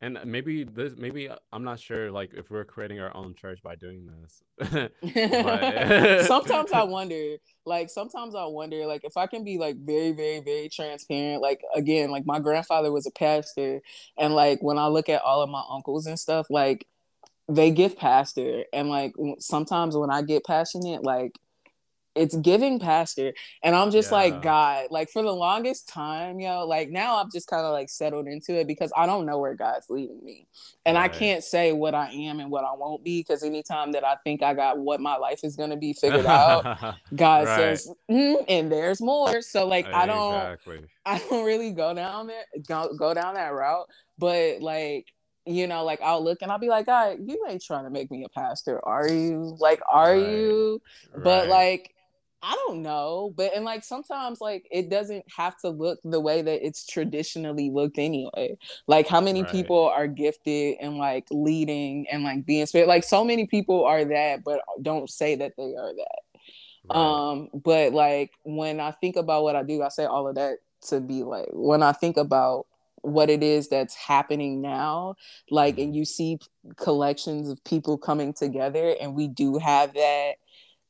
and maybe this maybe uh, i'm not sure like if we're creating our own church by doing this (laughs) (laughs) sometimes i (laughs) wonder like sometimes i wonder like if i can be like very very very transparent like again like my grandfather was a pastor and like when i look at all of my uncles and stuff like they give pastor and like sometimes when i get passionate like it's giving pastor and i'm just yeah. like god like for the longest time yo like now i've just kind of like settled into it because i don't know where god's leading me and right. i can't say what i am and what i won't be because anytime that i think i got what my life is going to be figured out (laughs) god right. says mm, and there's more so like i don't i don't really go down there go, go down that route but like you know, like I'll look and I'll be like, God, you ain't trying to make me a pastor, are you? Like, are right. you? Right. But like, I don't know, but and like sometimes like it doesn't have to look the way that it's traditionally looked anyway. Like how many right. people are gifted and like leading and like being spirit like so many people are that but don't say that they are that. Um but like when I think about what I do, I say all of that to be like when I think about what it is that's happening now like and mm-hmm. you see collections of people coming together and we do have that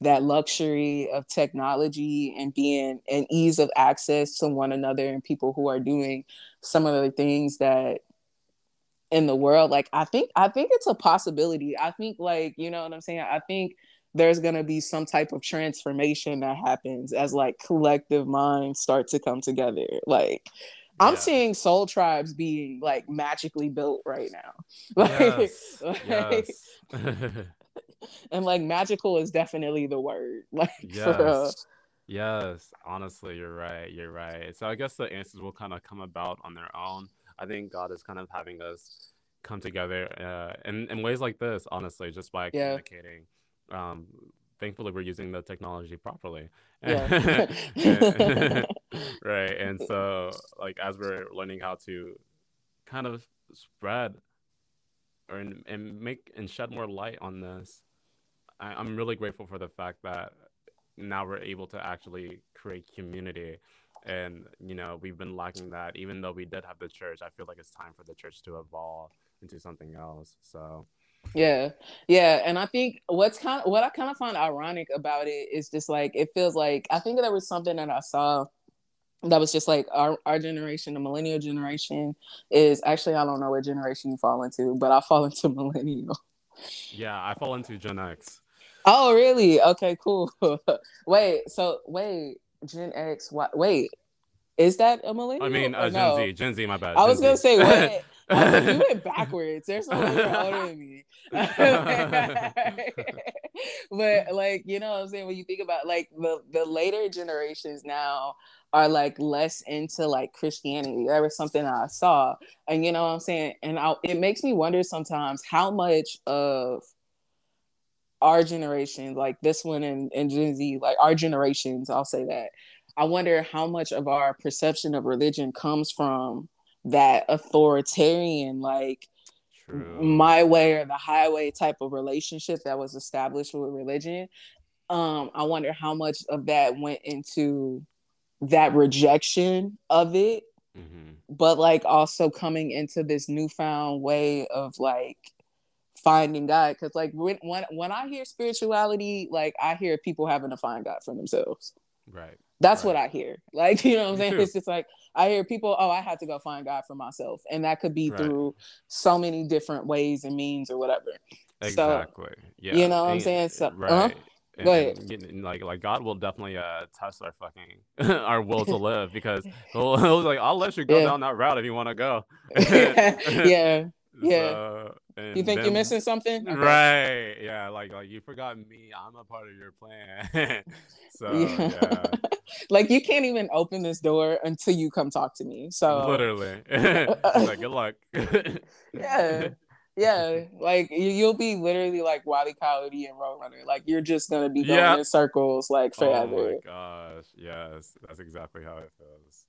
that luxury of technology and being an ease of access to one another and people who are doing some of the things that in the world like i think i think it's a possibility i think like you know what i'm saying i think there's going to be some type of transformation that happens as like collective minds start to come together like yeah. i'm seeing soul tribes being like magically built right now (laughs) like, yes. like yes. (laughs) and like magical is definitely the word. (laughs) Like yes. For, yes, honestly, you're right. You're right. So I guess the answers will kind of come about on their own. I think God is kind of having us come together uh, in in ways like this. Honestly, just by yeah. communicating. Um, thankfully, we're using the technology properly. Yeah. Right. And so, like, as we're learning how to kind of spread or and make and shed more light on this I, I'm really grateful for the fact that now we're able to actually create community and you know we've been lacking that even though we did have the church i feel like it's time for the church to evolve into something else so yeah yeah and i think what's kind of what i kind of find ironic about it is just like it feels like i think there was something that i saw that was just like our, our generation the millennial generation is actually i don't know what generation you fall into but i fall (laughs) into millennial yeah i fall into gen x Oh, really? Okay, cool. (laughs) wait, so wait, Gen X. What? Wait, is that a millennial? I mean, uh, Gen no? Z. Gen Z. My bad. I Gen was gonna say (laughs) wait. You went (laughs) backwards. There's someone older than me. (laughs) but like, you know what I'm saying? When you think about like the, the later generations now are like less into like Christianity. That was something I saw. And you know what I'm saying? And I, it makes me wonder sometimes how much of our generation, like this one and, and Gen Z, like our generations, I'll say that. I wonder how much of our perception of religion comes from that authoritarian, like True. my way or the highway type of relationship that was established with religion. Um, I wonder how much of that went into that rejection of it, mm-hmm. but like also coming into this newfound way of like finding God. Because like when, when when I hear spirituality, like I hear people having to find God for themselves. Right. That's right. what I hear. (laughs) Like, you know what I'm saying? It's just like I hear people, oh, I had to go find God for myself. And that could be right. through so many different ways and means or whatever. Exactly. So, yeah. You know what and, I'm saying? So, right. Uh-huh. And, Go ahead. And, like like God will definitely uh test our fucking (laughs) our will to (laughs) live because he'll, he'll like I'll let you go yeah. down that route if you want to go. yeah. Yeah. So, you think then, you're missing something? Okay. Right. Yeah. Like like you forgot me. I'm a part of your plan. (laughs) so (laughs) yeah. yeah. (laughs) like you can't even open this door until you come talk to me. So literally. like good luck. yeah. Yeah, like you, will be literally like Wally Coyote and Roadrunner. Like you're just gonna be going yep. in circles like forever. Oh my gosh, yes, that's exactly how it feels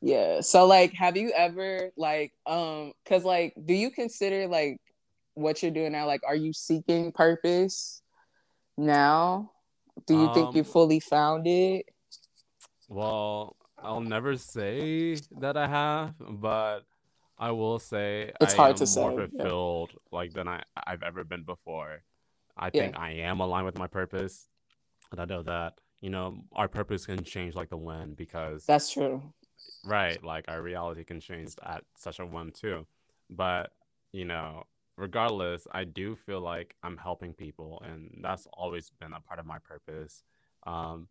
yeah so like have you ever like um because like do you consider like what you're doing now? Like are you seeking purpose now? Do you um, think you um, fully found it? well i'll never say that i have but i will say it's I hard to say more fulfilled yeah. like than i i've ever been before. I think yeah. i am aligned with my purpose and i know that you know our purpose can change like the wind because that's true. Right like our reality can change at such a one too. But you know regardless i do feel like i'm helping people and that's always been a part of my purpose Um,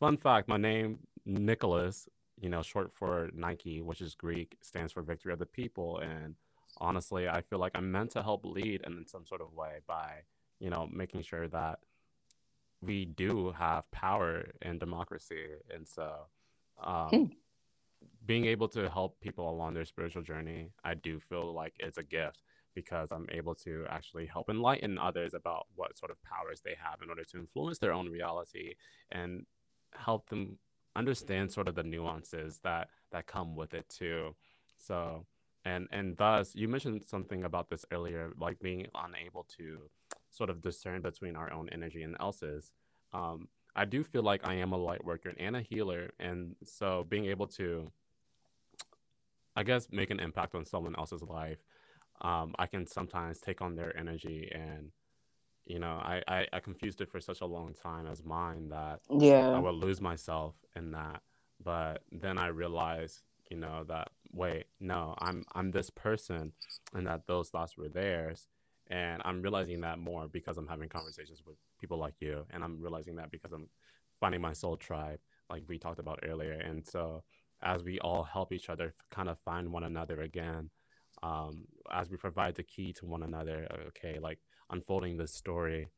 fun fact: my name Nicholas, you know, short for Nike, which is Greek, stands for Victory of the People. And honestly, I feel like I'm meant to help lead in some sort of way by, you know, making sure that we do have power in democracy. And so, um, hmm. being able to help people along their spiritual journey, I do feel like it's a gift because I'm able to actually help enlighten others about what sort of powers they have in order to influence their own reality and help them understand sort of the nuances that that come with it too. So and and thus you mentioned something about this earlier, like being unable to sort of discern between our own energy and else's. Um, I do feel like I am a light worker and a healer, and so being able to, I guess, make an impact on someone else's life um, I can sometimes take on their energy and you know I, I, I confused it for such a long time as mine that yeah. I would lose myself in that. But then I realized you know that wait no I'm I'm this person and that those thoughts were theirs. And I'm realizing that more because I'm having conversations with people like you. And I'm realizing that because I'm finding my soul tribe like we talked about earlier. And so as we all help each other kind of find one another again um, as we provide the key to one another. Okay, like unfolding this story,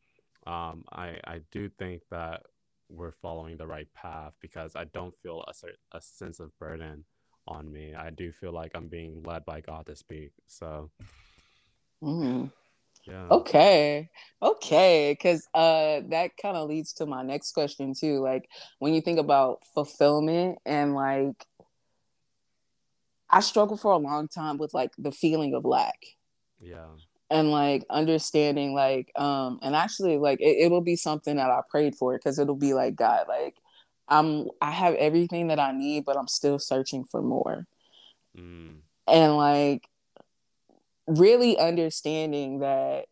um, I I do think that we're following the right path because I don't feel a a sense of burden on me. I do feel like I'm being led by God to speak. So. Mm. Yeah. Okay. Okay. Cause uh that kind of leads to my next question too. Like when you think about fulfillment and like I struggled for a long time with like the feeling of lack. Yeah. And like understanding like um and actually like it, it'll be something that I prayed for because it'll be like God, like I'm I have everything that I need, but I'm still searching for more. Mm. And like really understanding that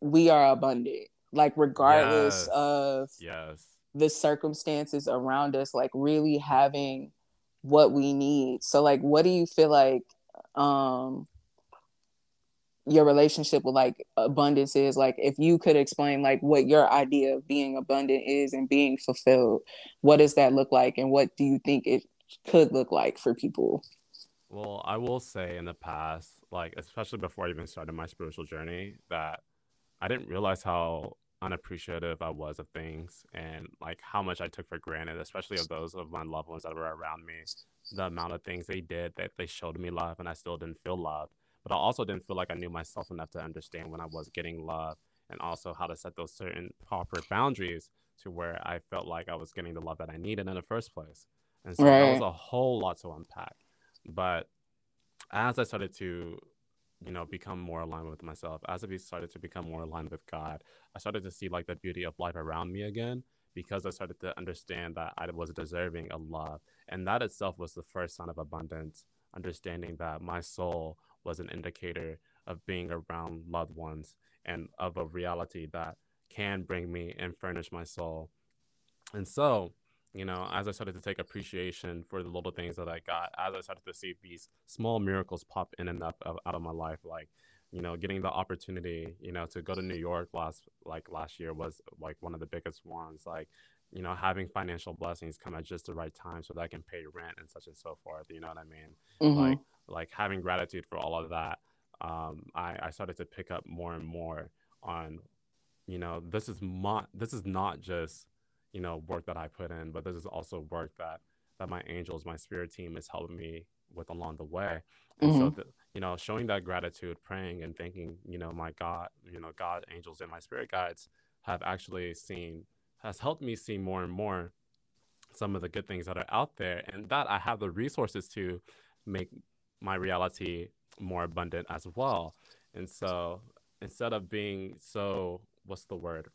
we are abundant, like regardless yes. of yes the circumstances around us, like really having what we need. So like what do you feel like um your relationship with like abundance is? Like if you could explain like what your idea of being abundant is and being fulfilled what does that look like? And what do you think it could look like for people? Well i will say in the past like especially before i even started my spiritual journey that i didn't realize how unappreciative I was of things and like how much I took for granted, especially of those of my loved ones that were around me. The amount of things they did that they showed me love and I still didn't feel love. But I also didn't feel like I knew myself enough to understand when I was getting love and also how to set those certain proper boundaries to where I felt like I was getting the love that I needed in the first place. And so right. that was a whole lot to unpack. But as I started to you know become more aligned with myself. As i started to become more aligned with god i started to see like the beauty of life around me again because i started to understand that i was deserving of love. And that itself was the first sign of abundance understanding that my soul was an indicator of being around loved ones and of a reality that can bring me and furnish my soul. And so you know, as I started to take appreciation for the little things that I got, as I started to see these small miracles pop in and up of, out of my life, like, you know, getting the opportunity, you know, to go to New York last, like last year was like one of the biggest ones. Like, you know, having financial blessings come at just the right time so that I can pay rent and such and so forth. You know what I mean? Mm-hmm. Like, like having gratitude for all of that. Um, I, I started to pick up more and more on, you know, this is not, this is not just you know work that I put in, but this is also work that that my angels, my spirit team is helping me with along the way. And mm-hmm. so, the, you know, showing that gratitude, praying and thanking, you know, my God, you know, God, angels, and my spirit guides have actually seen has helped me see more and more some of the good things that are out there, and that I have the resources to make my reality more abundant as well. And so, instead of being so, what's the word,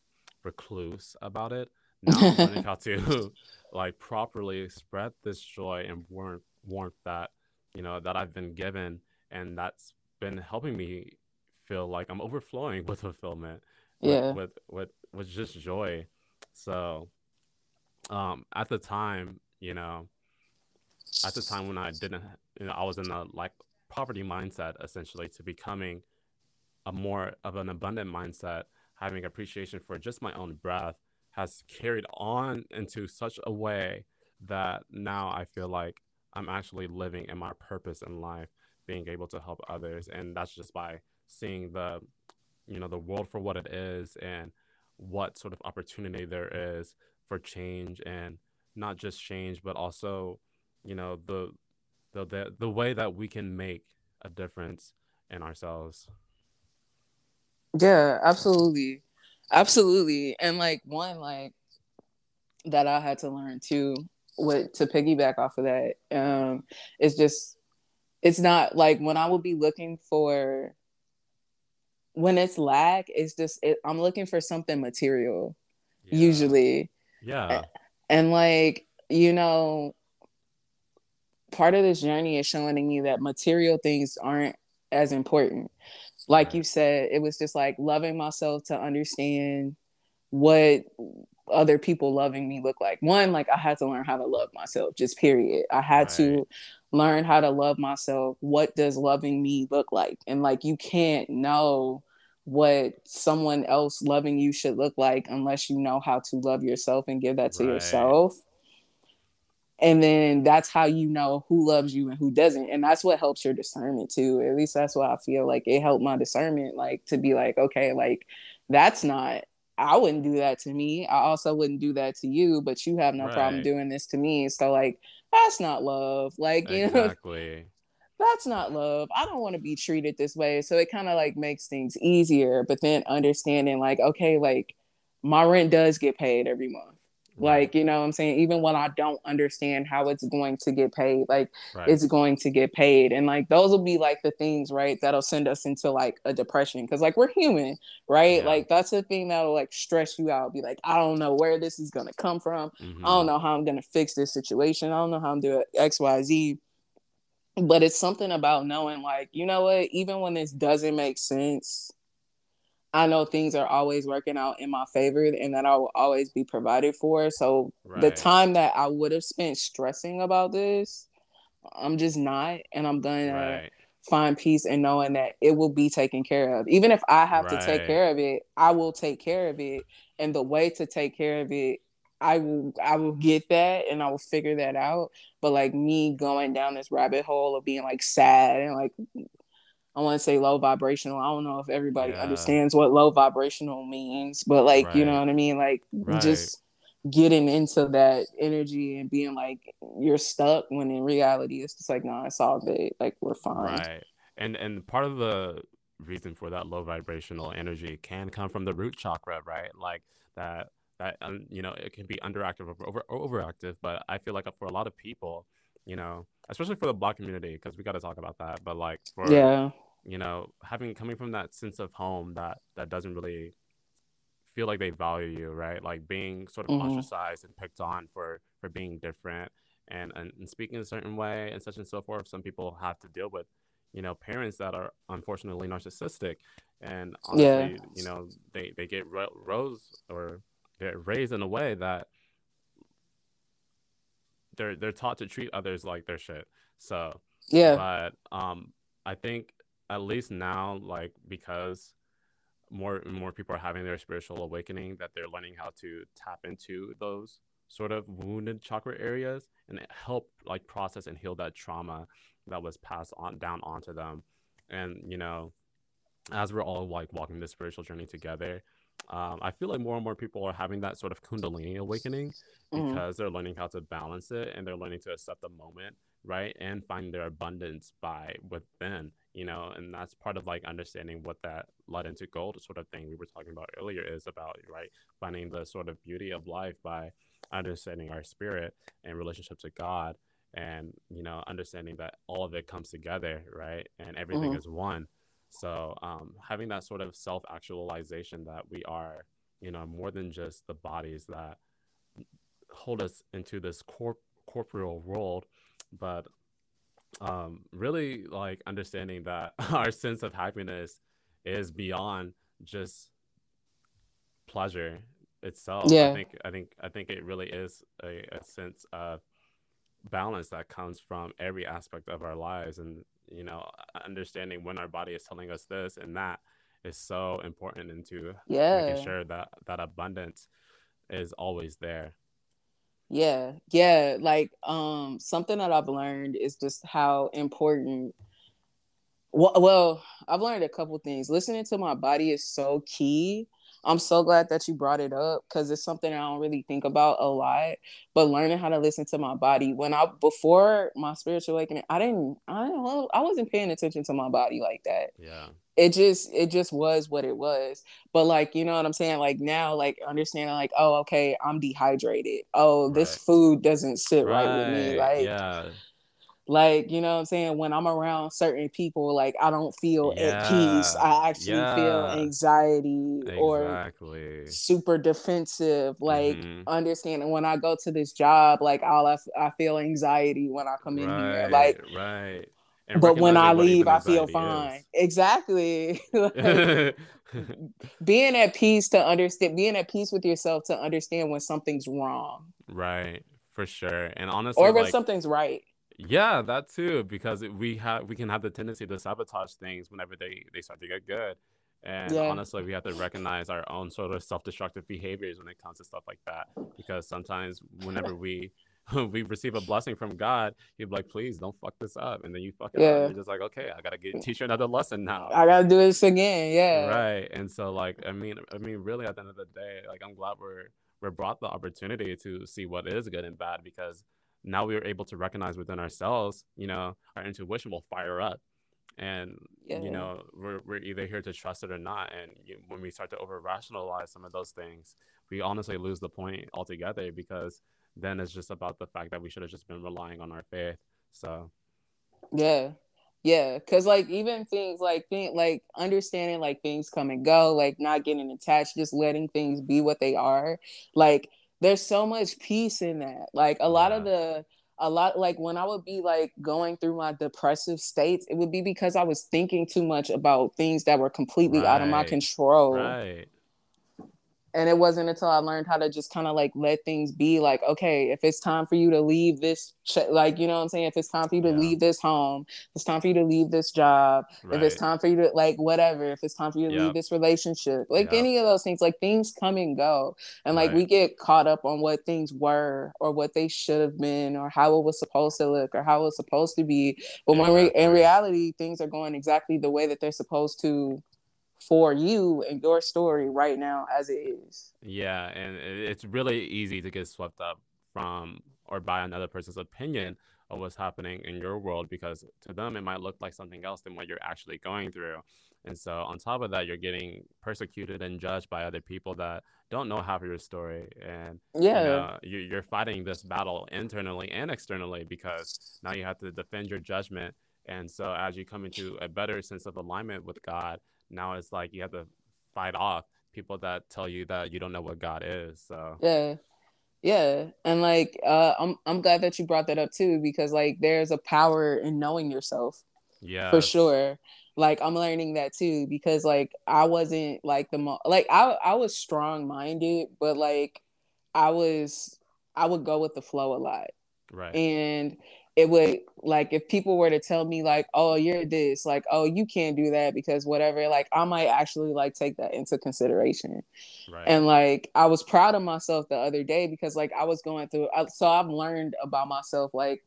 recluse about it, now I'm learning how to (laughs) like properly spread this joy and warmth warmth that you know that I've been given and that's been helping me feel like I'm overflowing (laughs) with fulfillment yeah. with with with, with just joy. So um at the time you know at the time when I didn't you know I was in a like poverty mindset essentially to becoming a more of an abundant mindset having appreciation for just my own breath has carried on into such a way that now I feel like I'm actually living in my purpose in life, being able to help others. And that's just by seeing the, you know, the world for what it is and what sort of opportunity there is for change and not just change, but also, you know, the, the, the, the way that we can make a difference in ourselves. Yeah, absolutely. Absolutely. And like one, like that I had to learn too with to piggyback off of that um it's just it's not like when i would be looking for when it's lack it's just it, i'm looking for something material yeah. usually yeah and, and like you know part of this journey is showing me that material things aren't as important like you said it was just like loving myself to understand what other people loving me look like. One, like I had to learn how to love myself, just period. I had right. to learn how to love myself. What does loving me look like? And like you can't know what someone else loving you should look like unless you know how to love yourself and give that to right. yourself. And then that's how you know who loves you and who doesn't. And that's what helps your discernment too. At least that's what I feel like it helped my discernment, like to be like, okay, like that's not I wouldn't do that to me. I also wouldn't do that to you, but you have no right. problem doing this to me. So like that's not love. Like, (laughs) you exactly. know, that's not love. I don't want to be treated this way. So it kind of like makes things easier, but then understanding like, okay, like my rent does get paid every month. Like, you know I'm saying? Even when I don't understand how it's going to get paid, like right. it's going to get paid. And like those will be like the things, right, that'll send us into like a depression. Cause like we're human, right? Yeah. Like that's the thing that'll like stress you out. Be like, I don't know where this is gonna come from. Mm-hmm. I don't know how I'm gonna fix this situation. I don't know how I'm doing XYZ. But it's something about knowing, like, you know what, even when this doesn't make sense, I know things are always working out in my favor and that I will always be provided for. So right. the time that I would have spent stressing about this, I'm just not. And I'm right. find peace in knowing that it will be taken care of. Even if I have right. to take care of it, I will take care of it. And the way to take care of it, I will I will get that and I will figure that out. But like me going down this rabbit hole of being like sad and like I want to say low vibrational. I don't know if everybody yeah. understands what low vibrational means, but like, right. you know what I mean? Like right. just getting into that energy and being like you're stuck when in reality it's just like, no, nah, it's all good. Like we're fine. Right. And and part of the reason for that low vibrational energy can come from the root chakra, right? Like that that um, you know, it can be underactive or over overactive, but I feel like for a lot of people, you know, especially for the black community because we got to talk about that, but like for yeah you know having coming from that sense of home that that doesn't really feel like they value you right like being sort of mm-hmm. ostracized and picked on for for being different and, and and speaking a certain way and such and so forth some people have to deal with you know parents that are unfortunately narcissistic and honestly yeah. you know they they get ro- rose or they're raised in a way that they're they're taught to treat others like their shit so yeah but um i think at least now, like because more and more people are having their spiritual awakening, that they're learning how to tap into those sort of wounded chakra areas and help like process and heal that trauma that was passed on down onto them. And you know, as we're all like walking this spiritual journey together, um, I feel like more and more people are having that sort of kundalini awakening mm-hmm. because they're learning how to balance it and they're learning to accept the moment, right, and find their abundance by within you know and that's part of like understanding what that lead into gold sort of thing we were talking about earlier is about right finding the sort of beauty of life by understanding our spirit and relationship to god and you know understanding that all of it comes together right and everything mm-hmm. is one so um, having that sort of self actualization that we are you know more than just the bodies that hold us into this corp- corporeal world but um, really like understanding that (laughs) our sense of happiness is beyond just pleasure itself. Yeah. I think I think I think it really is a, a sense of balance that comes from every aspect of our lives and you know understanding when our body is telling us this and that is so important into yeah. making sure that that abundance is always there. Yeah, yeah. Like um, something that I've learned is just how important. Well, well, I've learned a couple things. Listening to my body is so key I'm so glad that you brought it up because it's something I don't really think about a lot. But learning how to listen to my body when I before my spiritual awakening, I didn't, I don't know, I wasn't paying attention to my body like that. Yeah. It just it just was what it was. But like, you know what I'm saying? Like now, like understanding like, oh, okay, I'm dehydrated. Oh, this right. food doesn't sit right. right with me. Like yeah like, you know what I'm saying? When I'm around certain people, like I don't feel yeah. at peace. I actually yeah. feel anxiety exactly. or super defensive. Like mm-hmm. understanding when I go to this job, like all I, I feel anxiety when I come in right, here. Like right. And but when I leave, I feel fine. Is. Exactly. (laughs) like, (laughs) being at peace to understand, being at peace with yourself to understand when something's wrong. Right, for sure. And honestly, or when like, something's right. Yeah, that too, because we have we can have the tendency to sabotage things whenever they they start to get good. And yeah. honestly, we have to recognize our own sort of self-destructive behaviors when it comes to stuff like that. Because sometimes whenever we (laughs) we receive a blessing from God, he'd be like, please don't fuck this up. And then you fuck it yeah. up. You're just like, okay, I gotta get teach you another lesson now. I gotta do this again. Yeah. Right. And so like I mean I mean really at the end of the day, like I'm glad we're we're brought the opportunity to see what is good and bad because now we are able to recognize within ourselves, you know, our intuition will fire up. And, yeah. you know, we're, we're either here to trust it or not. And you, when we start to over rationalize some of those things, we honestly lose the point altogether because then it's just about the fact that we should have just been relying on our faith. So, yeah. Yeah, because like even things like think like understanding like things come and go, like not getting attached, just letting things be what they are. Like there's so much peace in that. Like a lot of the a lot like when I would be like going through my depressive states, it would be because I was thinking too much about things that were completely right. out of my control. Right and it wasn't until I learned how to just kind of like let things be like, okay, if it's time for you to leave this, ch- like, you know what I'm saying? If it's time for you to yeah. leave this home, it's time for you to leave this job, right. if it's time for you to like whatever, if it's time for you to yep. leave this relationship, like yep. any of those things, like things come and go. And like right. we get caught up on what things were or what they should have been or how it was supposed to look or how it was supposed to be. But when re- in reality, things are going exactly the way that they're supposed to for you and your story right now as it is. Yeah, and it's really easy to get swept up from or by another person's opinion of what's happening in your world because to them it might look like something else than what you're actually going through. And so on top of that, you're getting persecuted and judged by other people that don't know half of your story. And yeah, you know, you're fighting this battle internally and externally because now you have to defend your judgment. And so as you come into a better sense of alignment with God, now it's like you have to fight off people that tell you that you don't know what God is. So yeah, yeah, and like uh, I'm I'm glad that you brought that up too because like there's a power in knowing yourself. Yeah, for sure. Like I'm learning that too because like I wasn't like the mo- like I I was strong minded, but like I was I would go with the flow a lot. Right. And it would like if people were to tell me like oh you're this like oh you can't do that because whatever like i might actually like take that into consideration right. and like i was proud of myself the other day because like i was going through so i've learned about myself like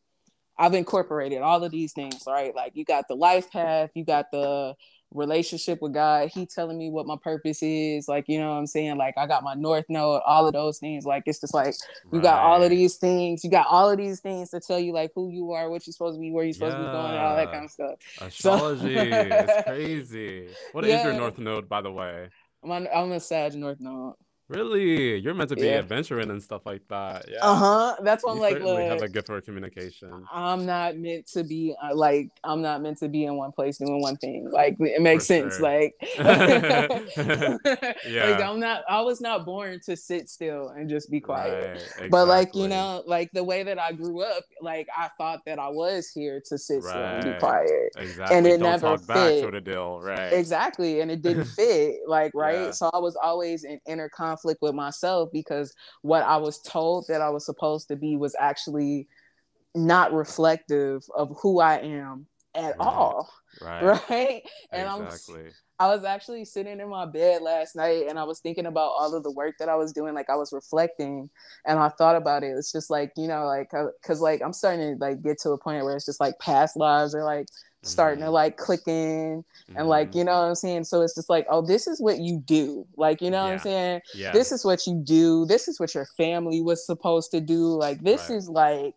i've incorporated all of these things right like you got the life path you got the relationship with God, He telling me what my purpose is. Like, you know what I'm saying? Like, I got my North Node, all of those things. Like, it's just like you right. got all of these things. You got all of these things to tell you like who you are, what you're supposed to be, where you're supposed yeah. to be going, and all that kind of stuff. Astrology so... is (laughs) crazy. What yeah. is your North Node, by the way? I'm, I'm a Sag North Node. Really? You're meant to be yeah. adventuring and stuff like that. Yeah. Uh huh. That's what I'm like. Look, have a gift for communication. I'm not meant to be uh, like I'm not meant to be in one place doing one thing. Like it makes for sense. Sure. Like, (laughs) (laughs) yeah. Like I'm not. I was not born to sit still and just be quiet. Right. Exactly. But like you know, like the way that I grew up, like I thought that I was here to sit right. still and be quiet. Exactly. And it Don't never fit. Back, sort of deal. Right. Exactly. And it didn't fit. Like right. Yeah. So I was always in inner conflict conflict with myself because what I was told that I was supposed to be was actually not reflective of who I am at right. all. Right. (laughs) Right. And exactly. I'm I was actually sitting in my bed last night and I was thinking about all of the work that I was doing. Like I was reflecting and I thought about it. It's just like, you know, like, uh, cause like I'm starting to like get to a point where it's just like past lives or like starting mm-hmm. to like click in and mm-hmm. like, you know what I'm saying? So it's just like, oh, this is what you do. Like, you know yeah. what I'm saying? Yeah. This is what you do. This is what your family was supposed to do. Like, this right. is like,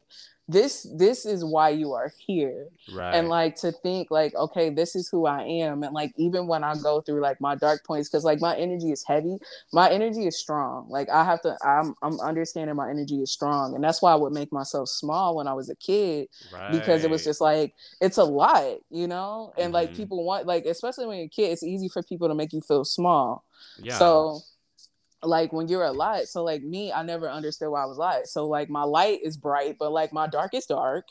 this this is why you are here. Right. and like to think like okay this is who i am. And like even when i go through like my dark points because like my energy is heavy my energy is strong. Like i have to i'm i'm understanding my energy is strong. And that's why i would make myself small when i was a kid right. because it was just like it's a lot you know? And mm-hmm. like people want like especially when you're a kid it's easy for people to make you feel small. Yeah. So like when you're a light so like me i never understood why i was light so like my light is bright but like my dark is dark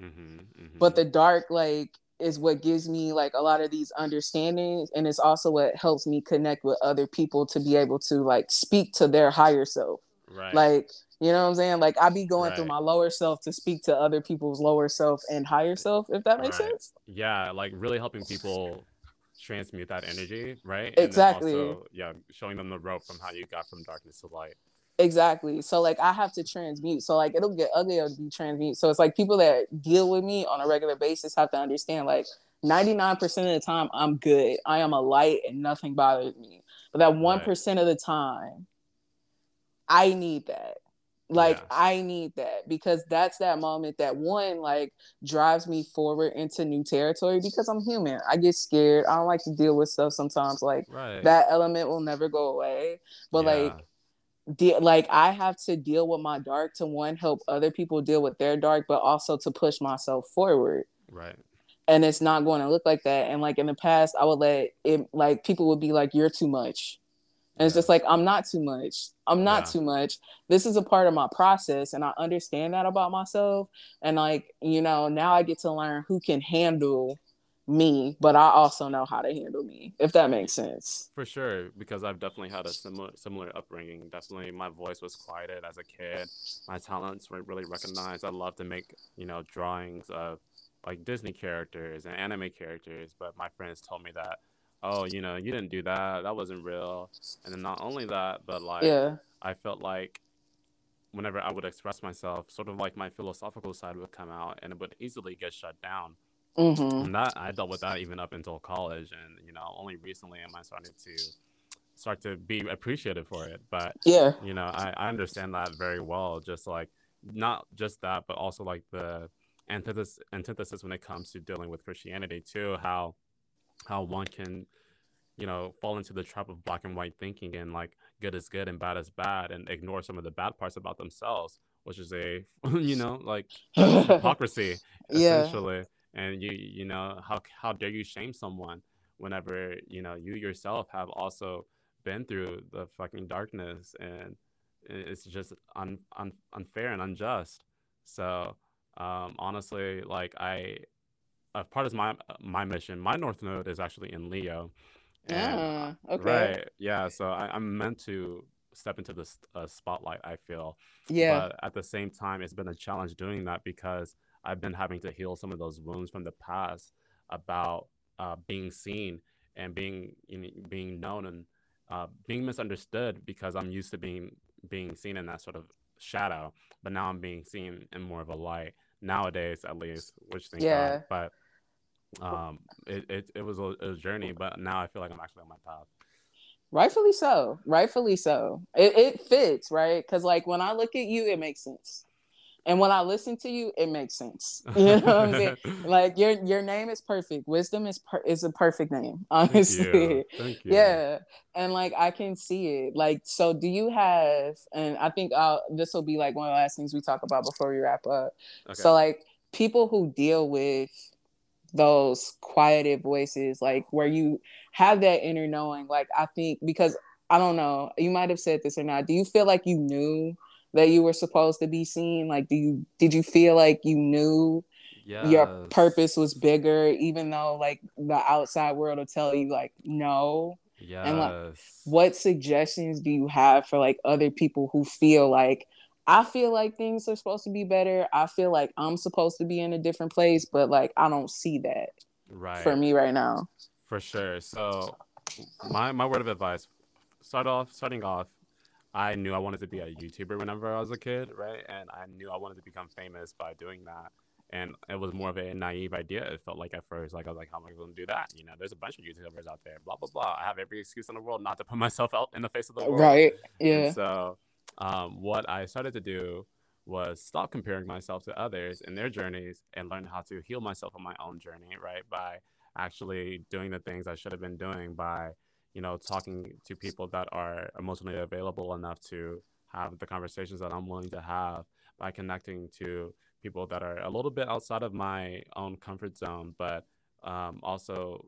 mm-hmm, mm-hmm. but the dark like is what gives me like a lot of these understandings and it's also what helps me connect with other people to be able to like speak to their higher self right like you know what i'm saying like i be going right. through my lower self to speak to other people's lower self and higher self if that makes right. sense yeah like really helping people transmute that energy, right? Exactly. Also, yeah, showing them the rope from how you got from darkness to light. Exactly. So like I have to transmute. So like it'll get ugly to be transmute. So it's like people that deal with me on a regular basis have to understand like 99% of the time I'm good. I am a light and nothing bothers me. But that 1% right. of the time I need that like i need that because that's that moment that one like drives me forward into new territory because i'm human. I get scared. I don't like to deal with stuff sometimes like right. that element will never go away. But yeah. like de- like i have to deal with my dark to one help other people deal with their dark but also to push myself forward. Right. And it's not going to look like that. And like in the past i would let it like people would be like you're too much and it's just like, I'm not too much. I'm not yeah. too much. This is a part of my process. And I understand that about myself. And like, you know, now I get to learn who can handle me, but I also know how to handle me, if that makes sense. For sure, because I've definitely had a similar similar upbringing. Definitely, my voice was quieted as a kid. My talents were really recognized. I love to make you know drawings of like Disney characters and anime characters, but my friends told me that oh, you know, you didn't do that. That wasn't real. And then not only that, but like, yeah. I felt like whenever I would express myself, sort of like my philosophical side would come out and it would easily get shut down. Mm-hmm. And that I dealt with that even up until college. And, you know, only recently am I starting to start to be appreciative for it. But, yeah, you know, I, I understand that very well. Just like, not just that, but also like the antithesis, antithesis when it comes to dealing with Christianity too, how how one can you know fall into the trap of black and white thinking and like good is good and bad is bad and ignore some of the bad parts about themselves which is a (laughs) you know like hypocrisy (laughs) essentially yeah. and you you know how how dare you shame someone whenever you know you yourself have also been through the fucking darkness and it's just un, un, unfair and unjust so um honestly like i a part of my my mission. My North Node is actually in Leo. And, ah, okay. Right. Yeah. So I, am meant to step into this uh, spotlight. I feel. Yeah. But at the same time, it's been a challenge doing that because I've been having to heal some of those wounds from the past about uh, being seen and being you know, being known and uh, being misunderstood because I'm used to being being seen in that sort of shadow, but now I'm being seen in more of a light nowadays, at least. Which yeah. But um it, it, it was a, a, journey but now i feel like i'm actually on my path rightfully so. Rightfully so. It, it fits right? Because like when i look at you it makes sense. And when i listen to you it makes sense. (laughs) You know what i'm saying? (laughs) Like your your name is perfect. Wisdom is per- is a perfect name honestly (laughs) Thank you. Thank you. yeah. And like i can see it. Like so do you have and i think I'll, this will be like one of the last things we talk about before we wrap up. Okay. so like people who deal with those quieted voices, like where you have that inner knowing. Like I think because I don't know, you might have said this or not. Do you feel like you knew that you were supposed to be seen? Like do you did you feel like you knew yes. your purpose was bigger, even though like the outside world will tell you like no? Yes. And like what suggestions do you have for like other people who feel like I feel like things are supposed to be better. I feel like I'm supposed to be in a different place, but like I don't see that right for me right now. For sure. So my my word of advice: start off, starting off. I knew I wanted to be a YouTuber whenever I was a kid, right? And I knew I wanted to become famous by doing that and it was more of a naive idea. It felt like at first, like I was like, how am I going to do that? You know, there's a bunch of YouTubers out there, blah blah blah. I have every excuse in the world not to put (laughs) myself out in the face of the world. Right. Yeah. And so, um, what I started to do was stop comparing myself to others in their journeys and learn how to heal myself on my own journey, right? By actually doing the things I should have been doing by, you know, talking to people that are emotionally available enough to have the conversations that I'm willing to have by connecting to people that are a little bit outside of my own comfort zone, but um, also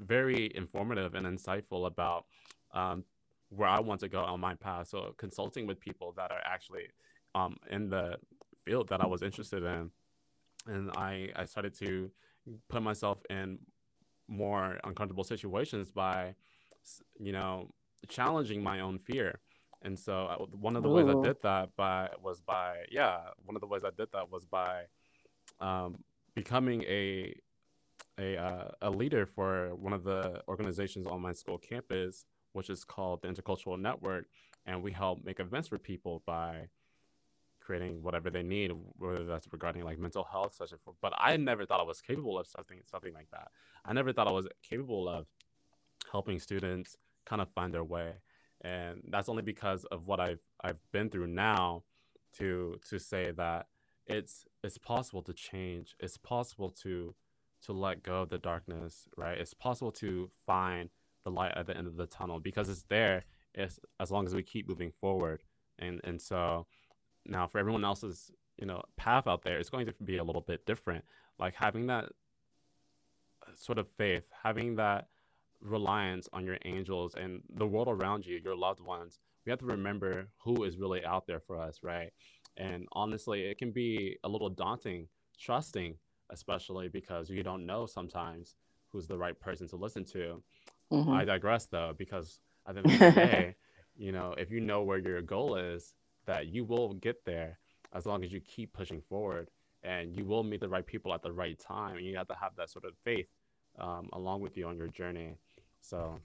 very informative and insightful about um, where I want to go on my path. So consulting with people that are actually um, in the field that I was interested in, and I I started to put myself in more uncomfortable situations by you know challenging my own fear and so uh, one of the Ooh. ways I did that by was by yeah, one of the ways I did that was by um, becoming a a uh, a leader for one of the organizations on my school campus, which is called the Intercultural Network, and we help make events for people by creating whatever they need, whether that's regarding like mental health, such and as. But I never thought I was capable of something something like that. I never thought I was capable of helping students kind of find their way and that's only because of what I've I've been through now to to say that it's it's possible to change it's possible to to let go of the darkness right it's possible to find the light at the end of the tunnel because it's there it's, as long as we keep moving forward and and so now for everyone else's you know path out there it's going to be a little bit different like having that sort of faith having that reliance on your angels and the world around you, your loved ones. We have to remember who is really out there for us, right? And honestly, it can be a little daunting, trusting, especially because you don't know sometimes who's the right person to listen to. Mm-hmm. I digress though, because at the end of the (laughs) day, you know, if you know where your goal is, that you will get there as long as you keep pushing forward and you will meet the right people at the right time. And you have to have that sort of faith um, along with you on your journey. So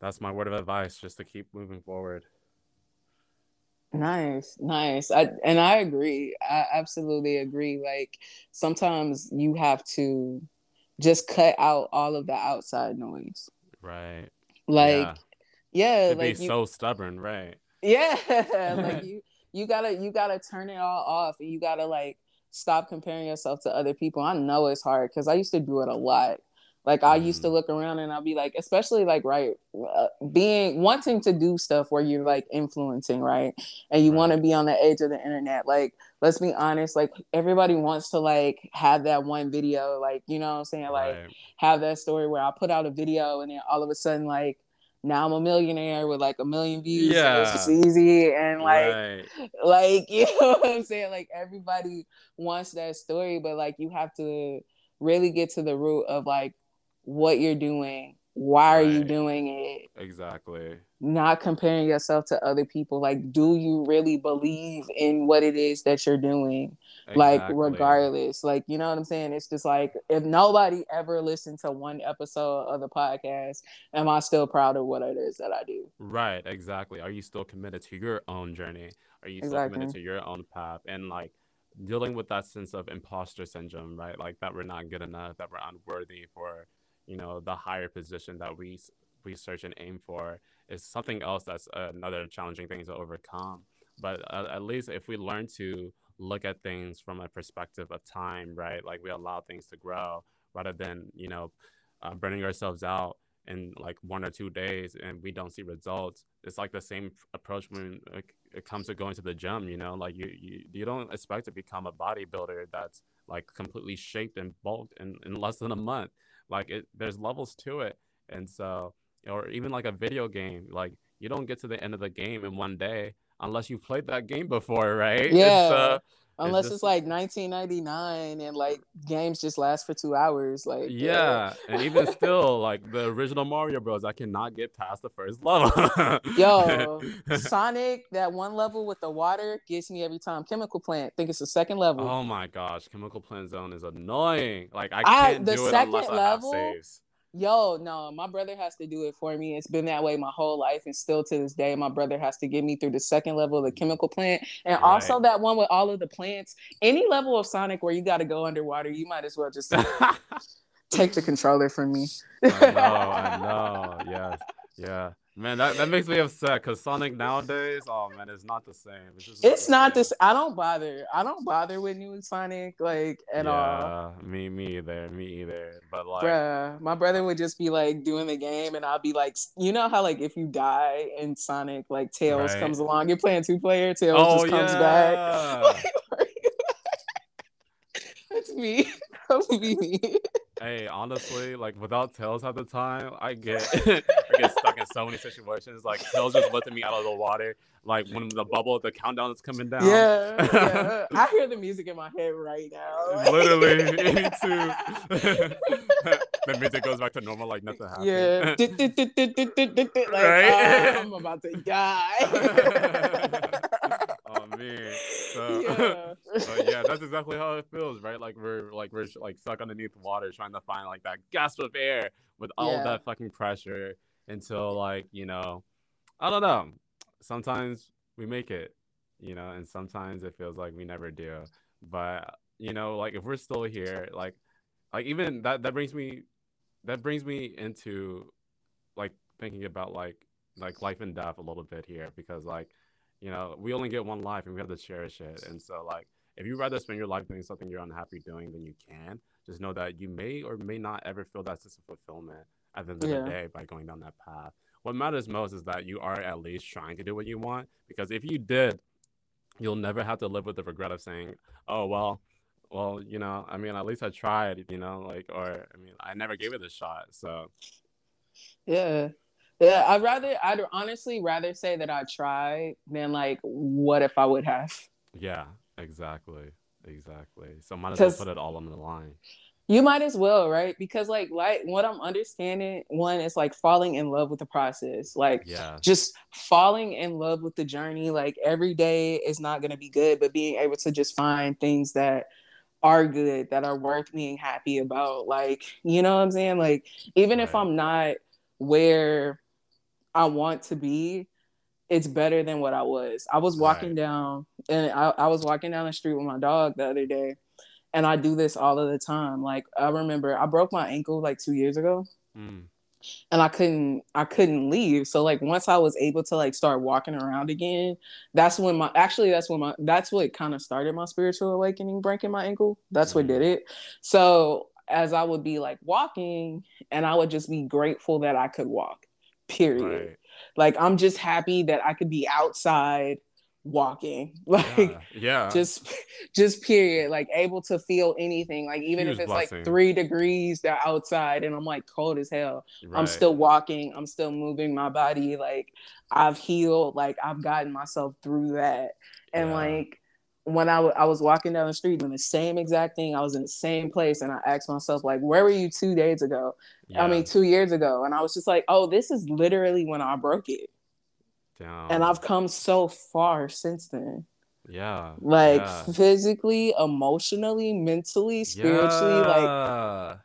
that's my word of advice just to keep moving forward. Nice, nice. I and I agree. I absolutely agree. Like sometimes you have to just cut out all of the outside noise. Right. Like yeah, yeah like be you, so stubborn, right? Yeah. (laughs) (laughs) like you you gotta you gotta turn it all off and you gotta like stop comparing yourself to other people. I know it's hard because I used to do it a lot. Like I used to mm. look around and I'll be like, especially like right, uh, being wanting to do stuff where you're like influencing, right, and you right. want to be on the edge of the internet. Like, let's be honest, like everybody wants to like have that one video, like you know what I'm saying, like right. have that story where I put out a video and then all of a sudden like now I'm a millionaire with like a million views. Yeah. it's just easy. And like, right. (laughs) like, you know what I'm saying? Like everybody wants that story, but like you have to really get to the root of like what you're doing why right. are you doing it exactly. not comparing yourself to other people. Like do you really believe in what it is that you're doing? Exactly. like regardless like you know what i'm saying? It's just like if nobody ever listened to one episode of the podcast am i still proud of what it is that i do? Right exactly. Are you still committed to your own journey? Are you still exactly. committed to your own path? And like dealing with that sense of imposter syndrome right? Like that we're not good enough that we're unworthy for you know the higher position that we we search and aim for is something else that's another challenging thing to overcome. But uh, at least if we learn to look at things from a perspective of time right? Like we allow things to grow rather than you know uh, burning ourselves out in like one or two days and we don't see results. It's like the same approach when it comes to going to the gym you know? Like you you, you don't expect to become a bodybuilder that's like completely shaped and bulked in, in less than a month like it, there's levels to it, and so or even like a video game, like you don't get to the end of the game in one day unless you played that game before, right? (laughs) Yeah. Unless it's, just, it's, like 1999 and like games just last for two hours, like yeah, and even still, like the original Mario Bros, I cannot get past the first level. Yo, (laughs) Sonic, that one level with the water gets me every time. Chemical Plant, I think it's the second level. Oh my gosh, Chemical Plant Zone is annoying. Like I can't I, the do it second unless level, I have saves Yo, no, my brother has to do it for me. It's been that way my whole life, and still to this day, my brother has to get me through the second level of the chemical plant, and right. also that one with all of the plants. Any level of Sonic where you got to go underwater, you might as well just (laughs) take the controller from me. I know, I (laughs) know. Yes, yeah. Man, that, that makes me upset because Sonic nowadays, oh man, it's not the same. It's, it's not this. I don't bother. I don't bother with new Sonic like at yeah, all. Me, me either. Me either. But like, Bruh, my brother would just be like doing the game, and I'll be like, you know how like if you die in Sonic, like Tails right. comes along. You're playing two player, Tails oh, just comes (laughs) yeah. back. (laughs) That's me. Be (laughs) me hey, honestly, like without Tails at the time, I get (laughs) I get stuck in so many situations. Like Tails just lifting me out of the water, like when the bubble, the countdown is coming down. Yeah, yeah. (laughs) I hear the music in my head right now. Literally, me too. the music goes back to normal, like nothing happened. Yeah, like, right? Oh, I'm about to die man. (laughs) So, (laughs) yeah. so yeah, that's exactly how it feels, right? Like we're like we're like stuck underneath water trying to find like that gasp of air with all yeah. that fucking pressure until like you know, I don't know. Sometimes we make it, you know, and sometimes it feels like we never do. But you know, like if we're still here, like like even that that brings me that brings me into like thinking about like like life and death a little bit here because like you know, we only get one life and we have to cherish it. And so, like, if you rather spend your life doing something you're unhappy doing, then you can. Just know that you may or may not ever feel that sense of fulfillment at the end of yeah. the day by going down that path. What matters most is that you are at least trying to do what you want. Because if you did, you'll never have to live with the regret of saying, "Oh well, well, you know, I mean, at least I tried," you know, like, or I mean, I never gave it a shot. So, yeah, yeah, I'd rather, I'd honestly rather say that I tried than like, what if I would have? Yeah, exactly, exactly. So might as well put it all on the line. You might as well, right? Because like, like what I'm understanding, one is like falling in love with the process, like yeah. just falling in love with the journey. Like every day is not gonna be good, but being able to just find things that are good that are worth being happy about. Like, you know what I'm saying? Like, even right. if I'm not where I want to be, it's better than what I was. I was walking right. down and I, I was walking down the street with my dog the other day. And I do this all of the time. Like I remember I broke my ankle like two years ago. Mm. And I couldn't I couldn't leave. So like once I was able to like start walking around again, that's when my actually that's when my that's what kind of started my spiritual awakening breaking my ankle. That's mm. what did it. So as I would be like walking and I would just be grateful that I could walk period. Right. Like I'm just happy that I could be outside walking (laughs) like yeah, yeah, just just period like able to feel anything like even Huge if it's blessing. like three degrees they're outside and i'm like cold as hell right. i'm still walking i'm still moving my body like i've healed like i've gotten myself through that and yeah. like when I, w- I was walking down the street doing the same exact thing, I was in the same place, and I asked myself, like, where were you two days ago? Yeah. I mean, two years ago, and I was just like, oh, this is literally when I broke it. Damn. And I've come so far since then. Yeah. Like yeah. physically, emotionally, mentally, spiritually, yeah. like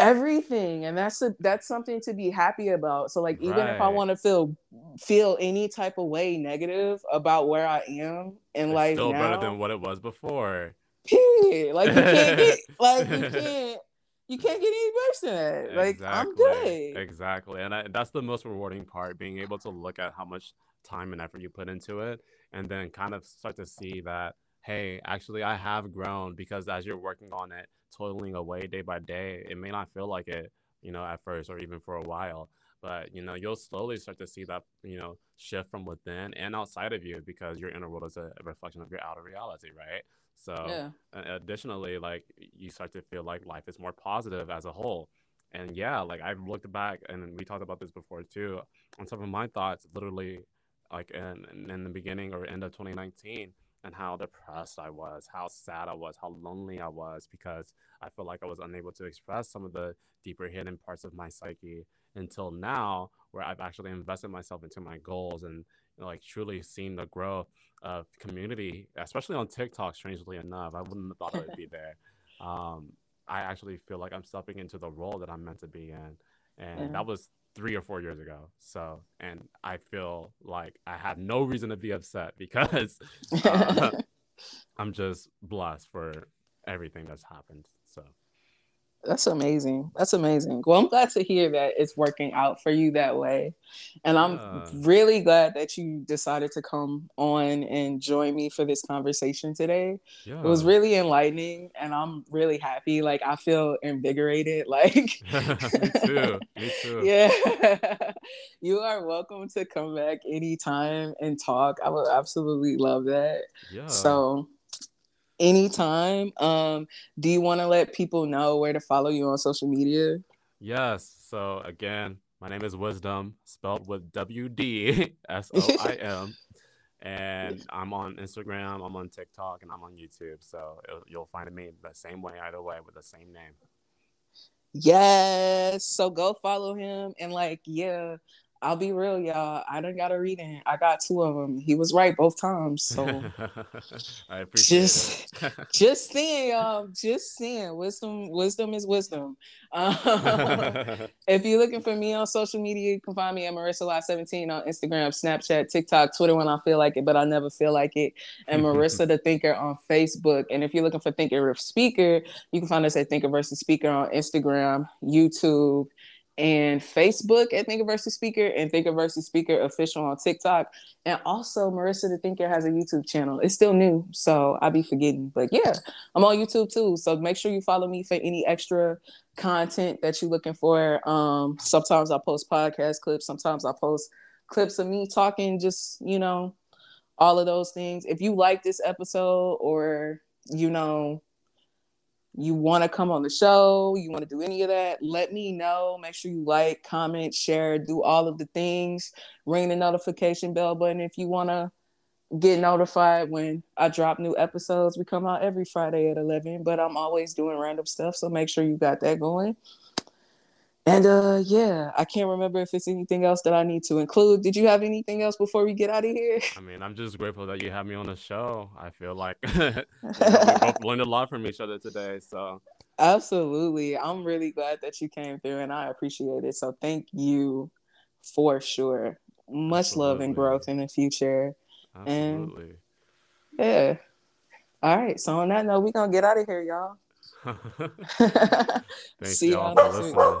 everything and that's a that's something to be happy about. So like even right. if i want to feel feel any type of way negative about where i am in it's life still now, better than what it was before. Period. Like you can't get (laughs) like you can't you can't get any worse than that. Like exactly. i'm good. Exactly. And I, that's the most rewarding part being able to look at how much time and effort you put into it and then kind of start to see that hey actually i have grown because as you're working on it toiling away day by day, it may not feel like it, you know, at first or even for a while. But you know, you'll slowly start to see that, you know, shift from within and outside of you because your inner world is a reflection of your outer reality, right? So yeah. additionally, like you start to feel like life is more positive as a whole. And yeah, like I've looked back and we talked about this before too, on some of my thoughts literally like in, in the beginning or end of 2019 and how depressed I was, how sad I was, how lonely I was because I felt like I was unable to express some of the deeper hidden parts of my psyche until now, where I've actually invested myself into my goals and you know, like truly seen the growth of community, especially on TikTok. Strangely enough, I wouldn't have thought I would be (laughs) there. Um, I actually feel like I'm stepping into the role that I'm meant to be in. and yeah. that was three or four years ago. So, and I feel like I have no reason to be upset because (laughs) uh, I'm just blessed for everything that's happened. So. That's amazing. That's amazing. Well, I'm glad to hear that it's working out for you that way. And I'm uh, really glad that you decided to come on and join me for this conversation today. Yeah. It was really enlightening and I'm really happy. Like I feel invigorated. (laughs) Like (laughs) Me too. Me too. (laughs) Yeah. you are welcome to come back anytime and talk. I would absolutely love that. Yeah. So anytime. Um, do you want to let people know where to follow you on social media? Yes. So again, my name is Wisdom, spelled with W D (laughs) S O I (laughs) M. and I'm on Instagram, I'm on TikTok, and I'm on YouTube. So you'll find me the same way, either way, with the same name. Yes. So go follow him and like, yeah, I'll be real, y'all. I don't got a reading. I got two of them. He was right both times. So (laughs) I appreciate just, it. just (laughs) saying, y'all. Just saying. Wisdom, wisdom is wisdom. (laughs) Um, if you're looking for me on social media, you can find me at Marissa Lot 17 on Instagram, Snapchat, TikTok, Twitter when I feel like it, but I never feel like it. And Marissa the Thinker on Facebook. And if you're looking for Thinker Speaker, you can find us at Thinker versus Speaker on Instagram, YouTube and Facebook at Thinker versus Speaker and Thinker versus Speaker official on TikTok. And also Marissa the Thinker has a YouTube channel. It's still new, so I'll be forgetting. But yeah, I'm on YouTube too. So make sure you follow me for any extra content that you're looking for. Um, sometimes I post podcast clips, sometimes I post clips of me talking, just you know, all of those things. If you like this episode or you know you want to come on the show, you want to do any of that, let me know. Make sure you like, comment, share, do all of the things. Ring the notification bell button if you want to get notified when I drop new episodes. We come out every Friday at 11, but I'm always doing random stuff. So make sure you got that going. And uh yeah, I can't remember if it's anything else that I need to include. Did you have anything else before we get out of here? I mean, I'm just grateful that you had me on the show. I feel like (laughs) we both (laughs) learned a lot from each other today. So absolutely. I'm really glad that you came through and I appreciate it. So thank you for sure. Much absolutely. love and growth in the future. Absolutely. And yeah. All right. So on that note, we're gonna get out of here, y'all. (laughs) Thanks See y'all for listening.